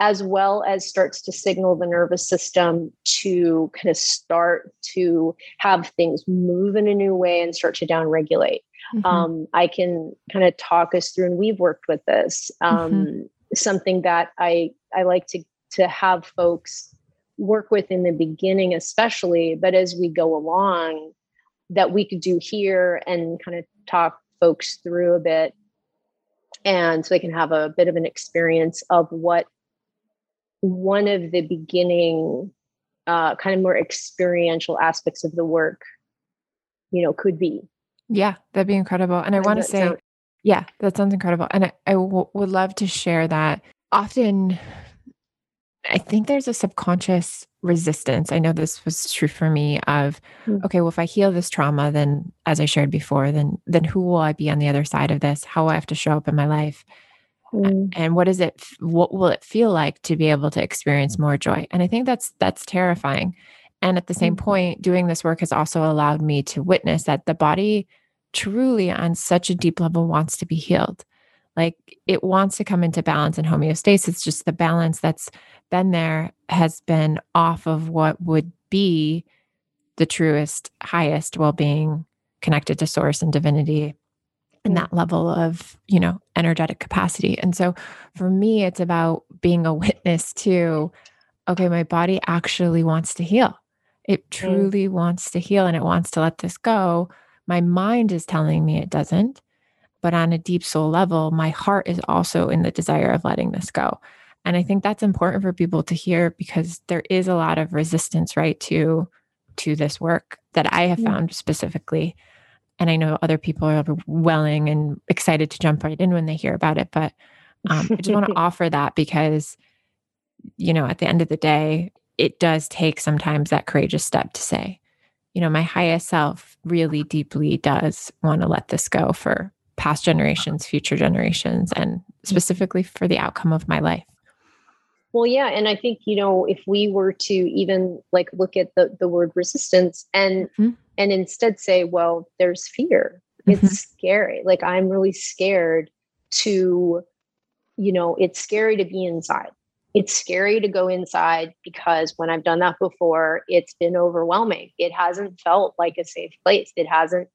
as well as starts to signal the nervous system to kind of start to have things move in a new way and start to downregulate. Mm-hmm. Um, I can kind of talk us through, and we've worked with this. Um, mm-hmm. Something that I I like to to have folks work with in the beginning, especially, but as we go along, that we could do here and kind of talk folks through a bit, and so they can have a bit of an experience of what one of the beginning uh, kind of more experiential aspects of the work you know could be. Yeah that'd be incredible. And i want to say sound- yeah that sounds incredible. And I, I w- would love to share that. Often i think there's a subconscious resistance. I know this was true for me of mm-hmm. okay well if i heal this trauma then as i shared before then then who will i be on the other side of this? How will i have to show up in my life Mm. and what is it what will it feel like to be able to experience more joy? And i think that's that's terrifying. And at the same mm. point doing this work has also allowed me to witness that the body truly on such a deep level wants to be healed. Like it wants to come into balance and homeostasis just the balance that's been there has been off of what would be the truest highest well-being connected to source and divinity and that level of you know energetic capacity. And so for me it's about being a witness to okay my body actually wants to heal. It mm. truly mm. wants to heal and it wants to let this go. My mind is telling me it doesn't but on a deep soul level my heart is also in the desire of letting this go. And i think that's important for people to hear because there is a lot of resistance right to to this work that i have found specifically and I know other people are welling and excited to jump right in when they hear about it. But um, I just want to offer that because you know, at the end of the day, it does take sometimes that courageous step to say, you know, my highest self really deeply does want to let this go for past generations, future generations, and specifically for the outcome of my life. Well, yeah, and I think you know if we were to even like look at the the word resistance and mm-hmm. And instead say, well, there's fear. Mm-hmm. It's scary. Like I'm really scared to, you know, it's scary to be inside. It's scary to go inside because when I've done that before, it's been overwhelming. It hasn't felt like a safe place. It hasn't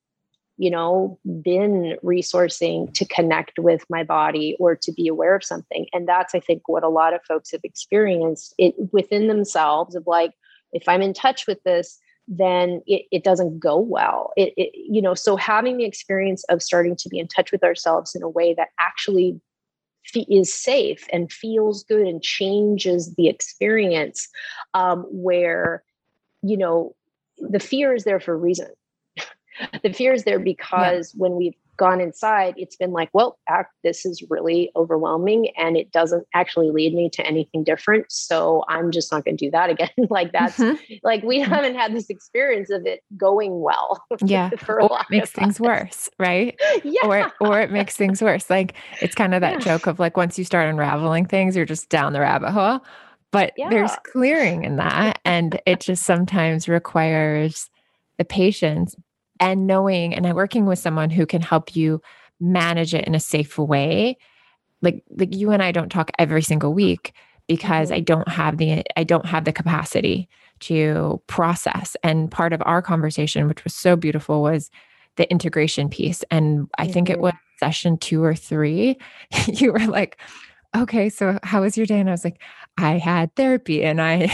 you know, been resourcing to connect with my body or to be aware of something. And that's, I think, what a lot of folks have experienced it within themselves of like, if I'm in touch with this, then it, it doesn't go well. It, it, you know, so having the experience of starting to be in touch with ourselves in a way that actually is safe and feels good and changes the experience um, where, you know, the fear is there for a reason the fear is there because yeah. when we've gone inside, it's been like, well, this is really overwhelming and it doesn't actually lead me to anything different. So I'm just not going to do that again. like that's mm-hmm. like we mm-hmm. haven't had this experience of it going well. Yeah. for or it makes things worse, right? yeah. Or or it makes things worse. Like it's kind of that yeah. joke of like once you start unraveling things, you're just down the rabbit hole. But yeah. there's clearing in that. And it just sometimes requires the patience and knowing and working with someone who can help you manage it in a safe way like like you and I don't talk every single week because mm-hmm. I don't have the I don't have the capacity to process and part of our conversation which was so beautiful was the integration piece and I think it mm-hmm. was session 2 or 3 you were like okay, so how was your day? And I was like, I had therapy and I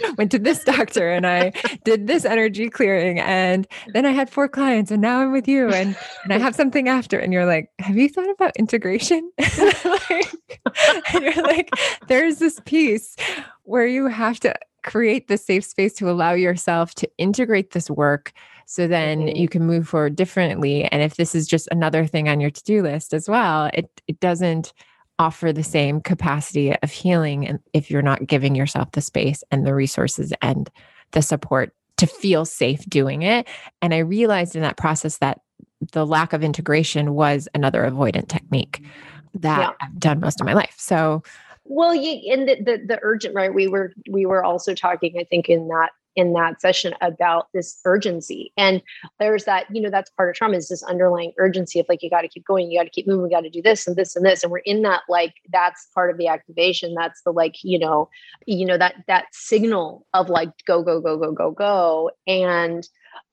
went to this doctor and I did this energy clearing. And then I had four clients and now I'm with you and, and I have something after. And you're like, have you thought about integration? like, and you're like, there's this piece where you have to create the safe space to allow yourself to integrate this work so then mm-hmm. you can move forward differently. And if this is just another thing on your to-do list as well, it it doesn't offer the same capacity of healing and if you're not giving yourself the space and the resources and the support to feel safe doing it. And i realized in that process that the lack of integration was another avoidant technique that yeah. i've done most of my life. So well you and the, the the urgent right? We were we were also talking i think in that in that session about this urgency. And there's that, you know, that's part of trauma is this underlying urgency of like, you got to keep going, you got to keep moving, we got to do this and this and this. And we're in that, like, that's part of the activation. That's the like, you know, you know, that that signal of like go, go, go, go, go, go. And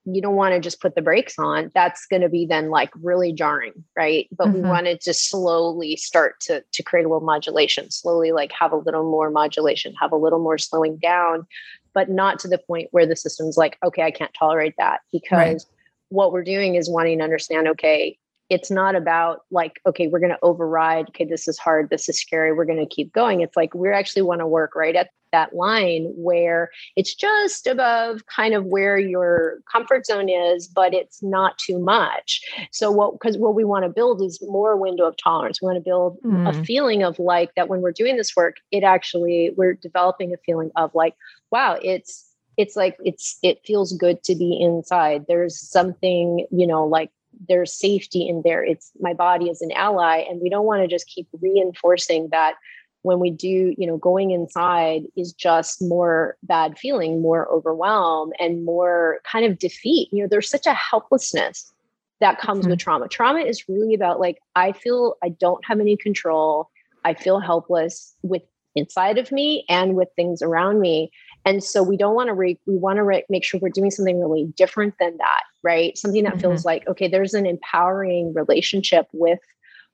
you don't want to just put the brakes on that's going to be then like really jarring right but mm-hmm. we wanted to slowly start to to create a little modulation slowly like have a little more modulation have a little more slowing down but not to the point where the system's like, okay, I can't tolerate that because right. what we're doing is wanting to understand, okay, it's not about like, okay, we're going to override. Okay, this is hard. This is scary. We're going to keep going. It's like we actually want to work right at that line where it's just above kind of where your comfort zone is, but it's not too much. So, what, because what we want to build is more window of tolerance. We want to build mm. a feeling of like that when we're doing this work, it actually, we're developing a feeling of like, wow, it's, it's like it's it feels good to be inside there's something you know like there's safety in there. It's my body is an ally. And we don't want to just keep reinforcing that when we do, you know, going inside is just more bad feeling, more overwhelm, and more kind of defeat. You know, there's such a helplessness that comes mm-hmm. with trauma. Trauma is really about like, I feel I don't have any control. I feel helpless with inside of me and with things around me. And so we don't want to re- we want to re- make sure we're doing something really different than that, right? Something that mm-hmm. feels like okay, there's an empowering relationship with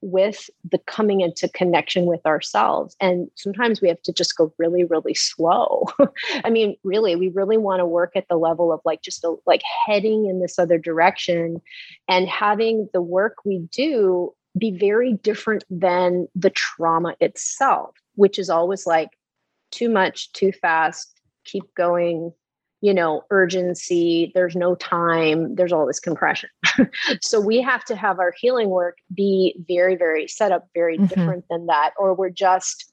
with the coming into connection with ourselves and sometimes we have to just go really really slow i mean really we really want to work at the level of like just a, like heading in this other direction and having the work we do be very different than the trauma itself which is always like too much too fast keep going you know urgency there's no time there's all this compression so we have to have our healing work be very very set up very mm-hmm. different than that or we're just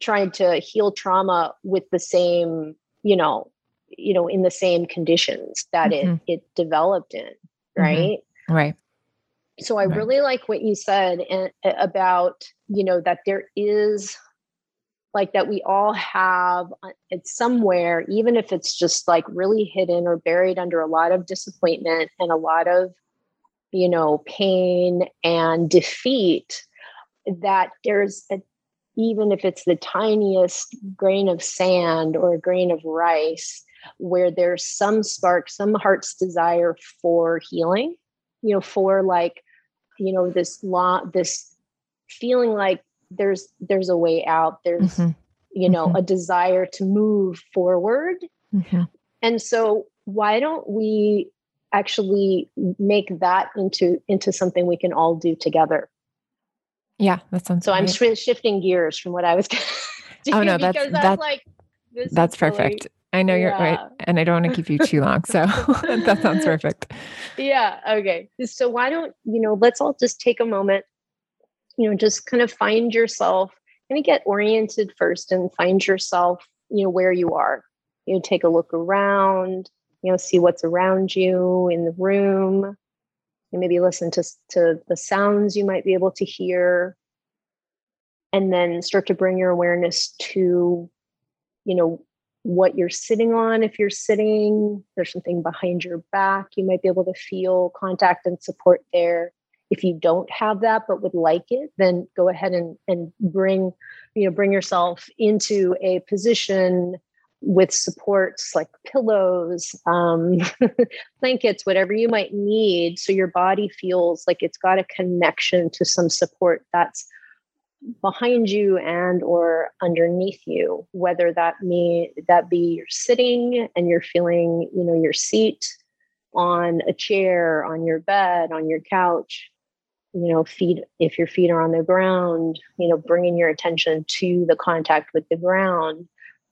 trying to heal trauma with the same, you know, you know, in the same conditions that mm-hmm. it it developed in, mm-hmm. right? Mm-hmm. Right. So I right. really like what you said and, about, you know, that there is like that we all have uh, it somewhere, even if it's just like really hidden or buried under a lot of disappointment and a lot of, you know, pain and defeat, that there's a, even if it's the tiniest grain of sand or a grain of rice, where there's some spark, some heart's desire for healing, you know, for like, you know, this law, this feeling like there's there's a way out there's mm-hmm. you know mm-hmm. a desire to move forward mm-hmm. and so why don't we actually make that into into something we can all do together yeah that sounds so great. i'm sh- shifting gears from what i was oh no that's that's like that's perfect really, I know you're right. And I don't want to keep you too long. So that sounds perfect. Yeah. Okay. So why don't, you know, let's all just take a moment you know just kind of find yourself kind of get oriented first and find yourself you know where you are. You know take a look around you know see what's around you in the room. And maybe listen to to the sounds you might be able to hear. And then start to bring your awareness to you know what you're sitting on if you're sitting. There's something behind your back you might be able to feel contact and support there if you don't have that but would like it then go ahead and and bring you know bring yourself into a position with supports like pillows um, blankets whatever you might need. So your body feels like it's got a connection to some support that's behind you and or underneath you whether that me that be you're sitting and you're feeling you know your seat on a chair on your bed on your couch you know feet if your feet are on the ground you know bringing your attention to the contact with the ground.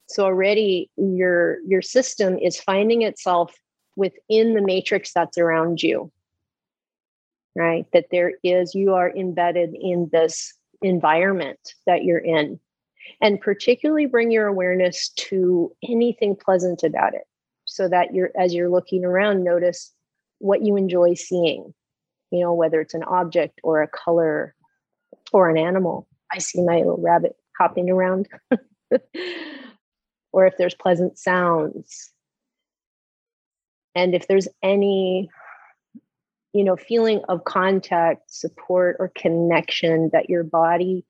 So already your your system is finding itself within the matrix that's around you right? That there is you are embedded in this environment that you're in. And particularly bring your awareness to anything pleasant about it so that you're as you're looking around notice what you enjoy seeing you know, whether it's an object or a color or an animal. I see my little rabbit hopping around. or if there's pleasant sounds. And if there's any, you know, feeling of contact, support, or connection that your body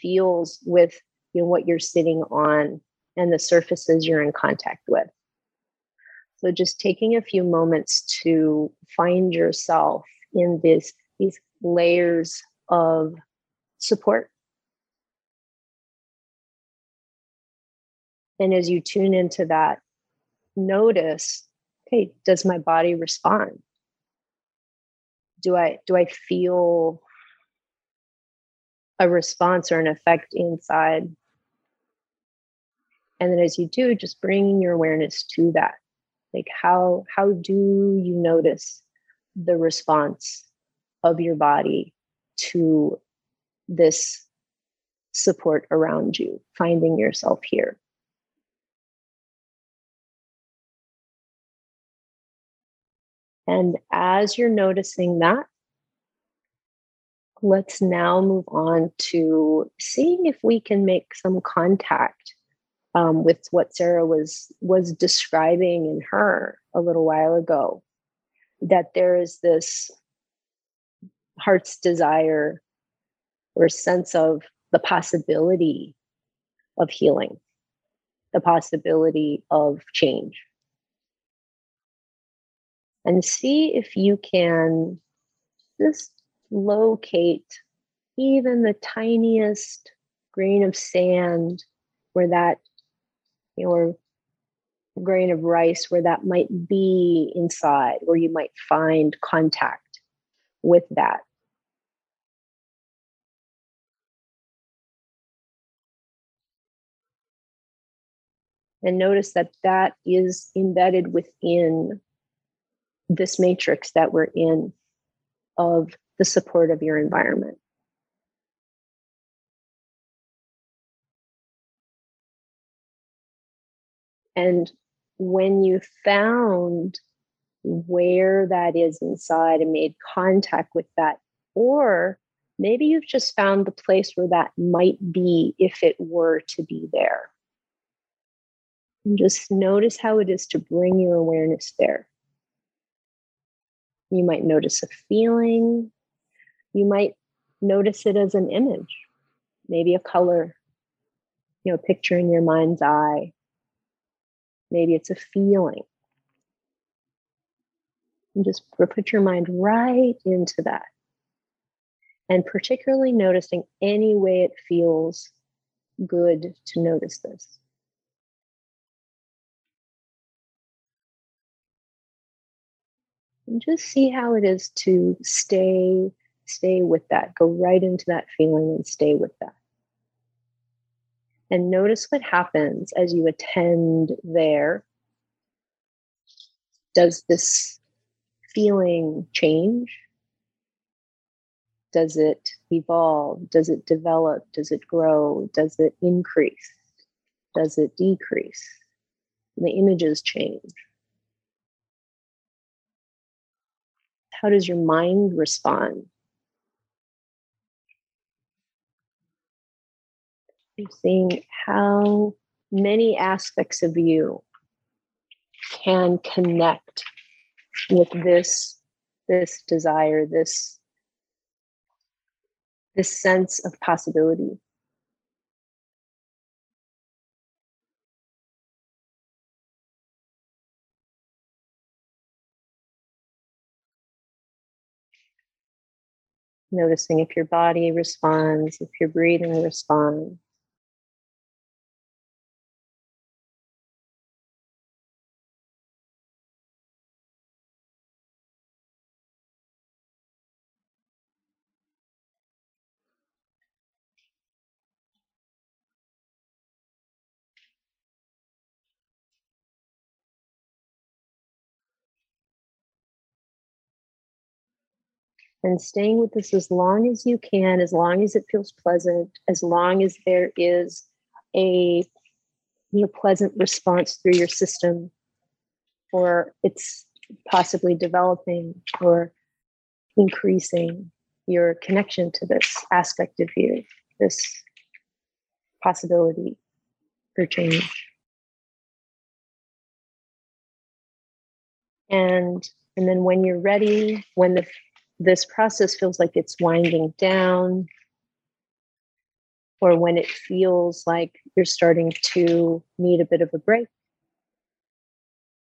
feels with you know, what you're sitting on and the surfaces you're in contact with. So just taking a few moments to find yourself in this these layers of support. And as you tune into that, notice, hey, does my body respond? Do I do I feel a response or an effect inside? And then as you do, just bringing your awareness to that. Like how how do you notice the response of your body to this support around you, finding yourself here. And as you're noticing that, let's now move on to seeing if we can make some contact um, with what Sarah was was describing in her a little while ago that there is this heart's desire or sense of the possibility of healing, the possibility of change. And see if you can just locate even the tiniest grain of sand where that, you know, grain of rice where that might be inside, where you might find contact with that. And notice that that is embedded within this matrix that we're in of the support of your environment. And when you found where that is inside and made contact with that, or maybe you've just found the place where that might be if it were to be there. And just notice how it is to bring your awareness there. You might notice a feeling. You might notice it as an image, maybe a color, you know, picture in your mind's eye. Maybe it's a feeling. And just put your mind right into that. And particularly noticing any way it feels good to notice this. And just see how it is to stay stay with that. Go right into that feeling and stay with that. And notice what happens as you attend there. Does this feeling change? Does it evolve? Does it develop? Does it grow? Does it increase? Does it decrease? the images change. How does your mind respond? Seeing how many aspects of you can connect with this this desire this this sense of possibility. Noticing if your body responds if your breathing responds and staying with this as long as you can, as long as it feels pleasant, as long as there is a you know, pleasant response through your system, or it's possibly developing or increasing your connection to this aspect of you, this possibility for change. And and then when you're ready, when the this process feels like it's winding down, or when it feels like you're starting to need a bit of a break,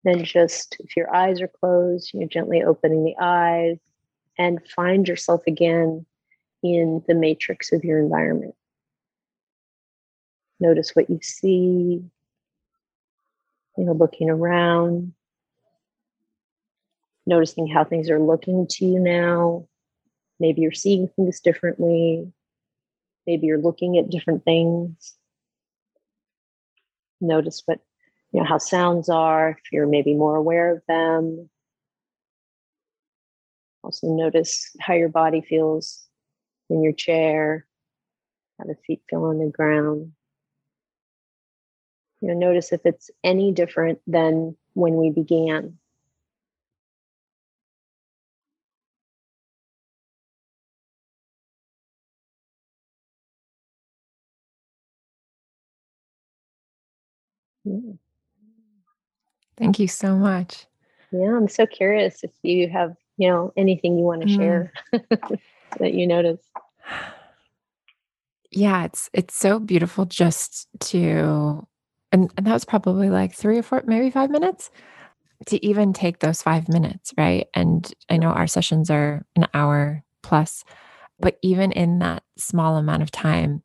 then just if your eyes are closed, you're gently opening the eyes and find yourself again in the matrix of your environment. Notice what you see, you know, looking around, noticing how things are looking to you now. Maybe you're seeing things differently. Maybe you're looking at different things. Notice what, you know, how sounds are, if you're maybe more aware of them. Also, notice how your body feels in your chair, how the feet feel on the ground. You know, notice if it's any different than when we began. Thank you so much. Yeah, I'm so curious if you have, you know, anything you want to mm. share that you notice. Yeah, it's it's so beautiful just to and, and that was probably like three or four, maybe five minutes to even take those five minutes, right? And I know our sessions are an hour plus, but even in that small amount of time,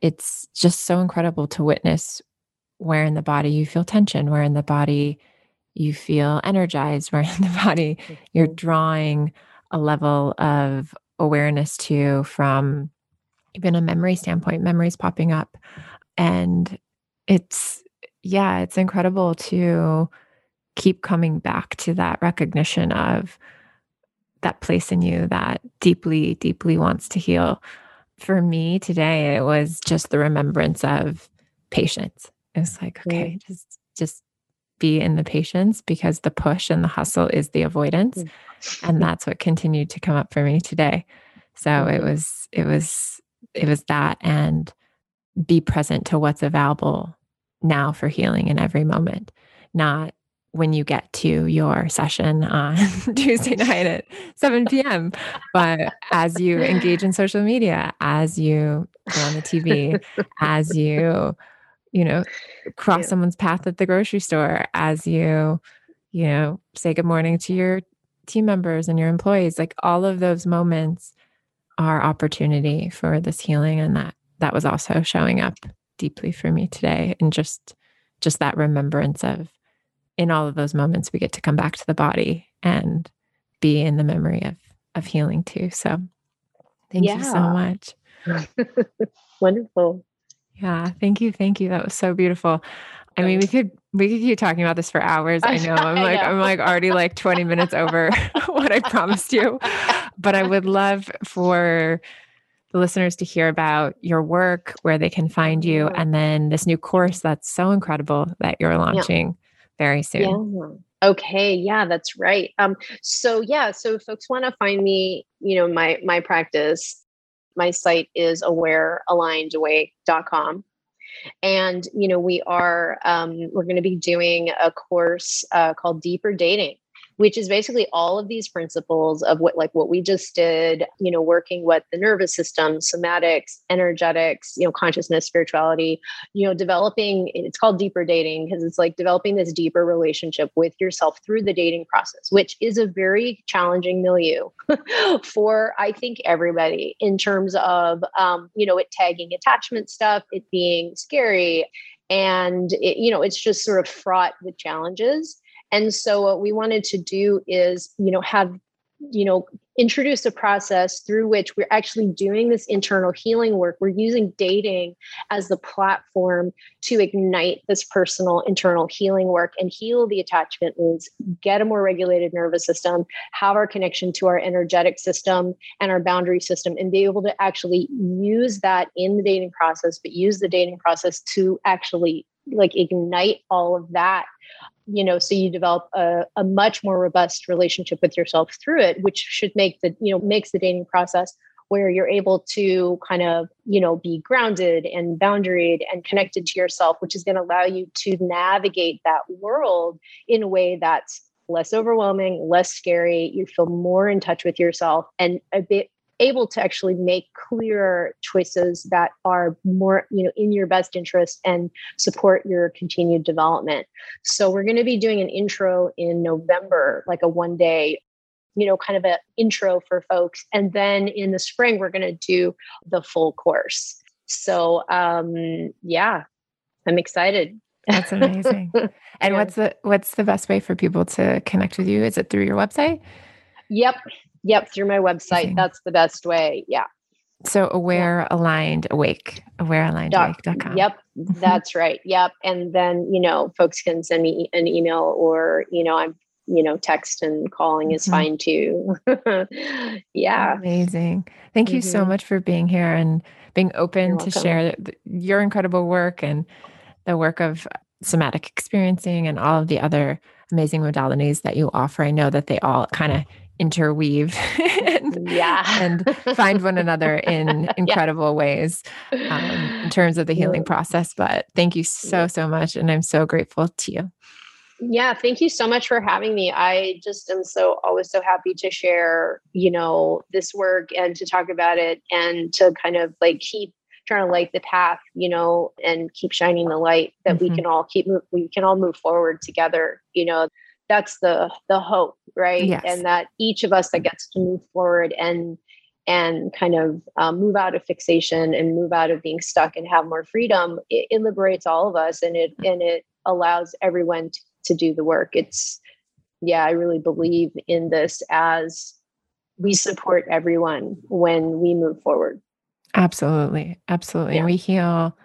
it's just so incredible to witness where in the body you feel tension, where in the body you feel energized, where in the body you're drawing a level of awareness to from even a memory standpoint, memories popping up. And it's, yeah, it's incredible to keep coming back to that recognition of that place in you that deeply, deeply wants to heal. For me today, it was just the remembrance of patience it's like, okay, just just be in the patience because the push and the hustle is the avoidance. Mm-hmm. And that's what continued to come up for me today. So it was, it was, it was that and be present to what's available now for healing in every moment, not when you get to your session on Tuesday night at 7 p.m. But as you engage in social media, as you go on the TV, as you, you know, cross yeah. someone's path at the grocery store, as you, you know, say good morning to your team members and your employees, like all of those moments are opportunity for this healing. And that that was also showing up deeply for me today. And just just that remembrance of in all of those moments we get to come back to the body and be in the memory of of healing too so thank yeah. you so much wonderful yeah thank you thank you that was so beautiful i mean we could we could keep talking about this for hours i know i'm like know. i'm like already like 20 minutes over what i promised you but i would love for the listeners to hear about your work where they can find you and then this new course that's so incredible that you're launching yeah very soon. Yeah. Okay, yeah, that's right. Um, so yeah, so folks want to find me, you know, my my practice, my site is awarealignedawake.com. And you know, we are um, we're going to be doing a course uh, called Deeper Dating which is basically all of these principles of what like what we just did you know working with the nervous system somatics energetics you know consciousness spirituality you know developing it's called deeper dating because it's like developing this deeper relationship with yourself through the dating process which is a very challenging milieu for i think everybody in terms of um, you know it tagging attachment stuff it being scary and it, you know it's just sort of fraught with challenges and so what we wanted to do is, you know, have you know introduce a process through which we're actually doing this internal healing work. We're using dating as the platform to ignite this personal internal healing work and heal the attachment wounds get a more regulated nervous system have our connection to our energetic system and our boundary system and be able to actually use that in the dating process but use the dating process to actually like ignite all of that you know so you develop a, a much more robust relationship with yourself through it which should make the you know makes the dating process where you're able to kind of you know be grounded and boundaried and connected to yourself which is going to allow you to navigate that world in a way that's less overwhelming less scary. You feel more in touch with yourself and a bit able to actually make clear choices that are more you know in your best interest and support your continued development. So we're going to be doing an intro in november like a one day you know kind of an intro for folks. And then in the spring we're going to do the full course. So um yeah i'm excited. That's amazing. And yeah. what's the what's the best way for people to connect with you? Is it through your website? Yep Yep, through my website. That's the best way. Yeah. So aware yeah. aligned awake, aware aligned awake.com. Yep, that's right. Yep. And then, you know, folks can send me an email or, you know, I'm, you know, text and calling is mm-hmm. fine too. yeah. Amazing. Thank you mm-hmm. so much for being here and being open to share your incredible work and the work of somatic experiencing and all of the other amazing modalities that you offer. I know that they all kind of interweave and, yeah. and find one another in incredible yeah. ways um, in terms of the healing process. But thank you so, so much. And I'm so grateful to you. Yeah, thank you so much for having me. I just am so always so happy to share, you know, this work and to talk about it and to kind of like keep trying to light the path, you know, and keep shining the light that mm-hmm. we can all keep we can all move forward together, you know that's the the hope right? Yes. and that each of us that gets to move forward and and kind of um, move out of fixation and move out of being stuck and have more freedom it, it liberates all of us and it and it allows everyone to, to do the work. It's yeah i really believe in this as we support everyone when we move forward. Absolutely. Absolutely. Yeah. and we heal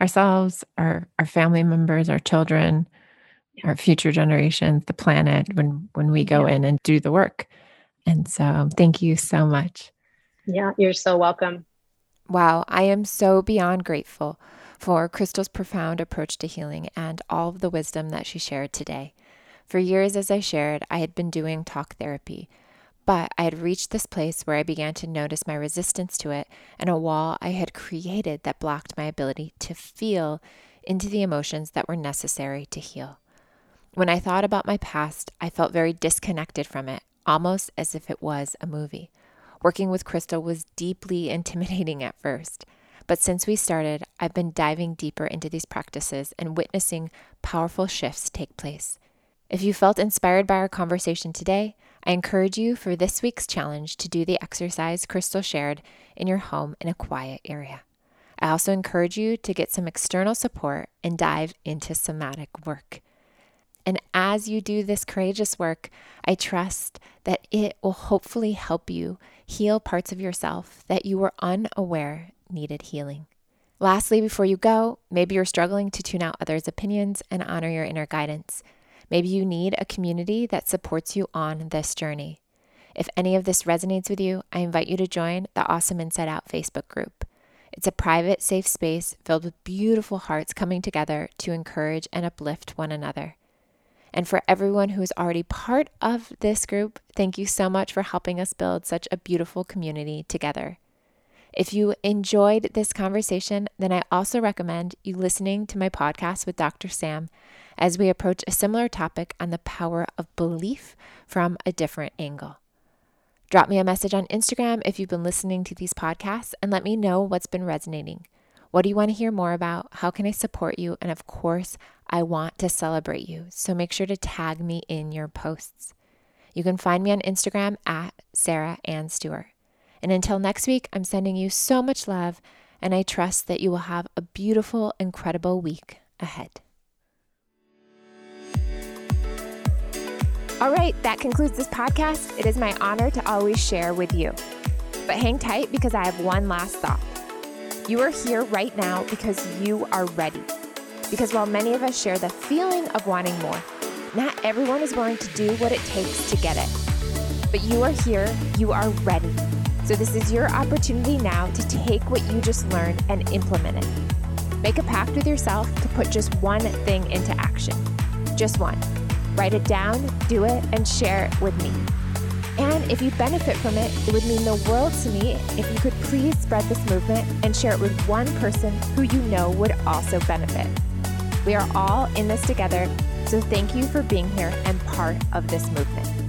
ourselves our our family members our children our future generations, the planet when when we go yeah. in and do the work. And so thank you so much. Yeah, you're so welcome. Wow, I am so beyond grateful for Crystal's profound approach to healing and all of the wisdom that she shared today. For years, as I shared, I had been doing talk therapy, but I had reached this place where I began to notice my resistance to it and a wall I had created that blocked my ability to feel into the emotions that were necessary to heal. When I thought about my past, I felt very disconnected from it, almost as if it was a movie. Working with Crystal was deeply intimidating at first. But since we started, I've been diving deeper into these practices and witnessing powerful shifts take place. If you felt inspired by our conversation today, I encourage you for this week's challenge to do the exercise Crystal shared in your home in a quiet area. I also encourage you to get some external support and dive into somatic work. And as you do this courageous work, I trust that it will hopefully help you heal parts of yourself that you were unaware needed healing. Lastly, before you go, maybe you're struggling to tune out others' opinions and honor your inner guidance. Maybe you need a community that supports you on this journey. If any of this resonates with you, I invite you to join the Awesome Inside Out Facebook group. It's a private, safe space filled with beautiful hearts coming together to encourage and uplift one another. And for everyone who is already part of this group, thank you so much for helping us build such a beautiful community together. If you enjoyed this conversation, then I also recommend you listening to my podcast with Dr. Sam as we approach a similar topic on the power of belief from a different angle. Drop me a message on Instagram if you've been listening to these podcasts and let me know what's been resonating. What do you want to hear more about? How can I support you? And of course, I want to celebrate you. So make sure to tag me in your posts. You can find me on Instagram at Sarah Ann Stewart. And until next week, I'm sending you so much love, and I trust that you will have a beautiful, incredible week ahead. All right, that concludes this podcast. It is my honor to always share with you. But hang tight because I have one last thought. You are here right now because you are ready. Because while many of us share the feeling of wanting more, not everyone is willing to do what it takes to get it. But you are here, you are ready. So, this is your opportunity now to take what you just learned and implement it. Make a pact with yourself to put just one thing into action. Just one. Write it down, do it, and share it with me. And if you benefit from it, it would mean the world to me if you could please spread this movement and share it with one person who you know would also benefit. We are all in this together, so thank you for being here and part of this movement.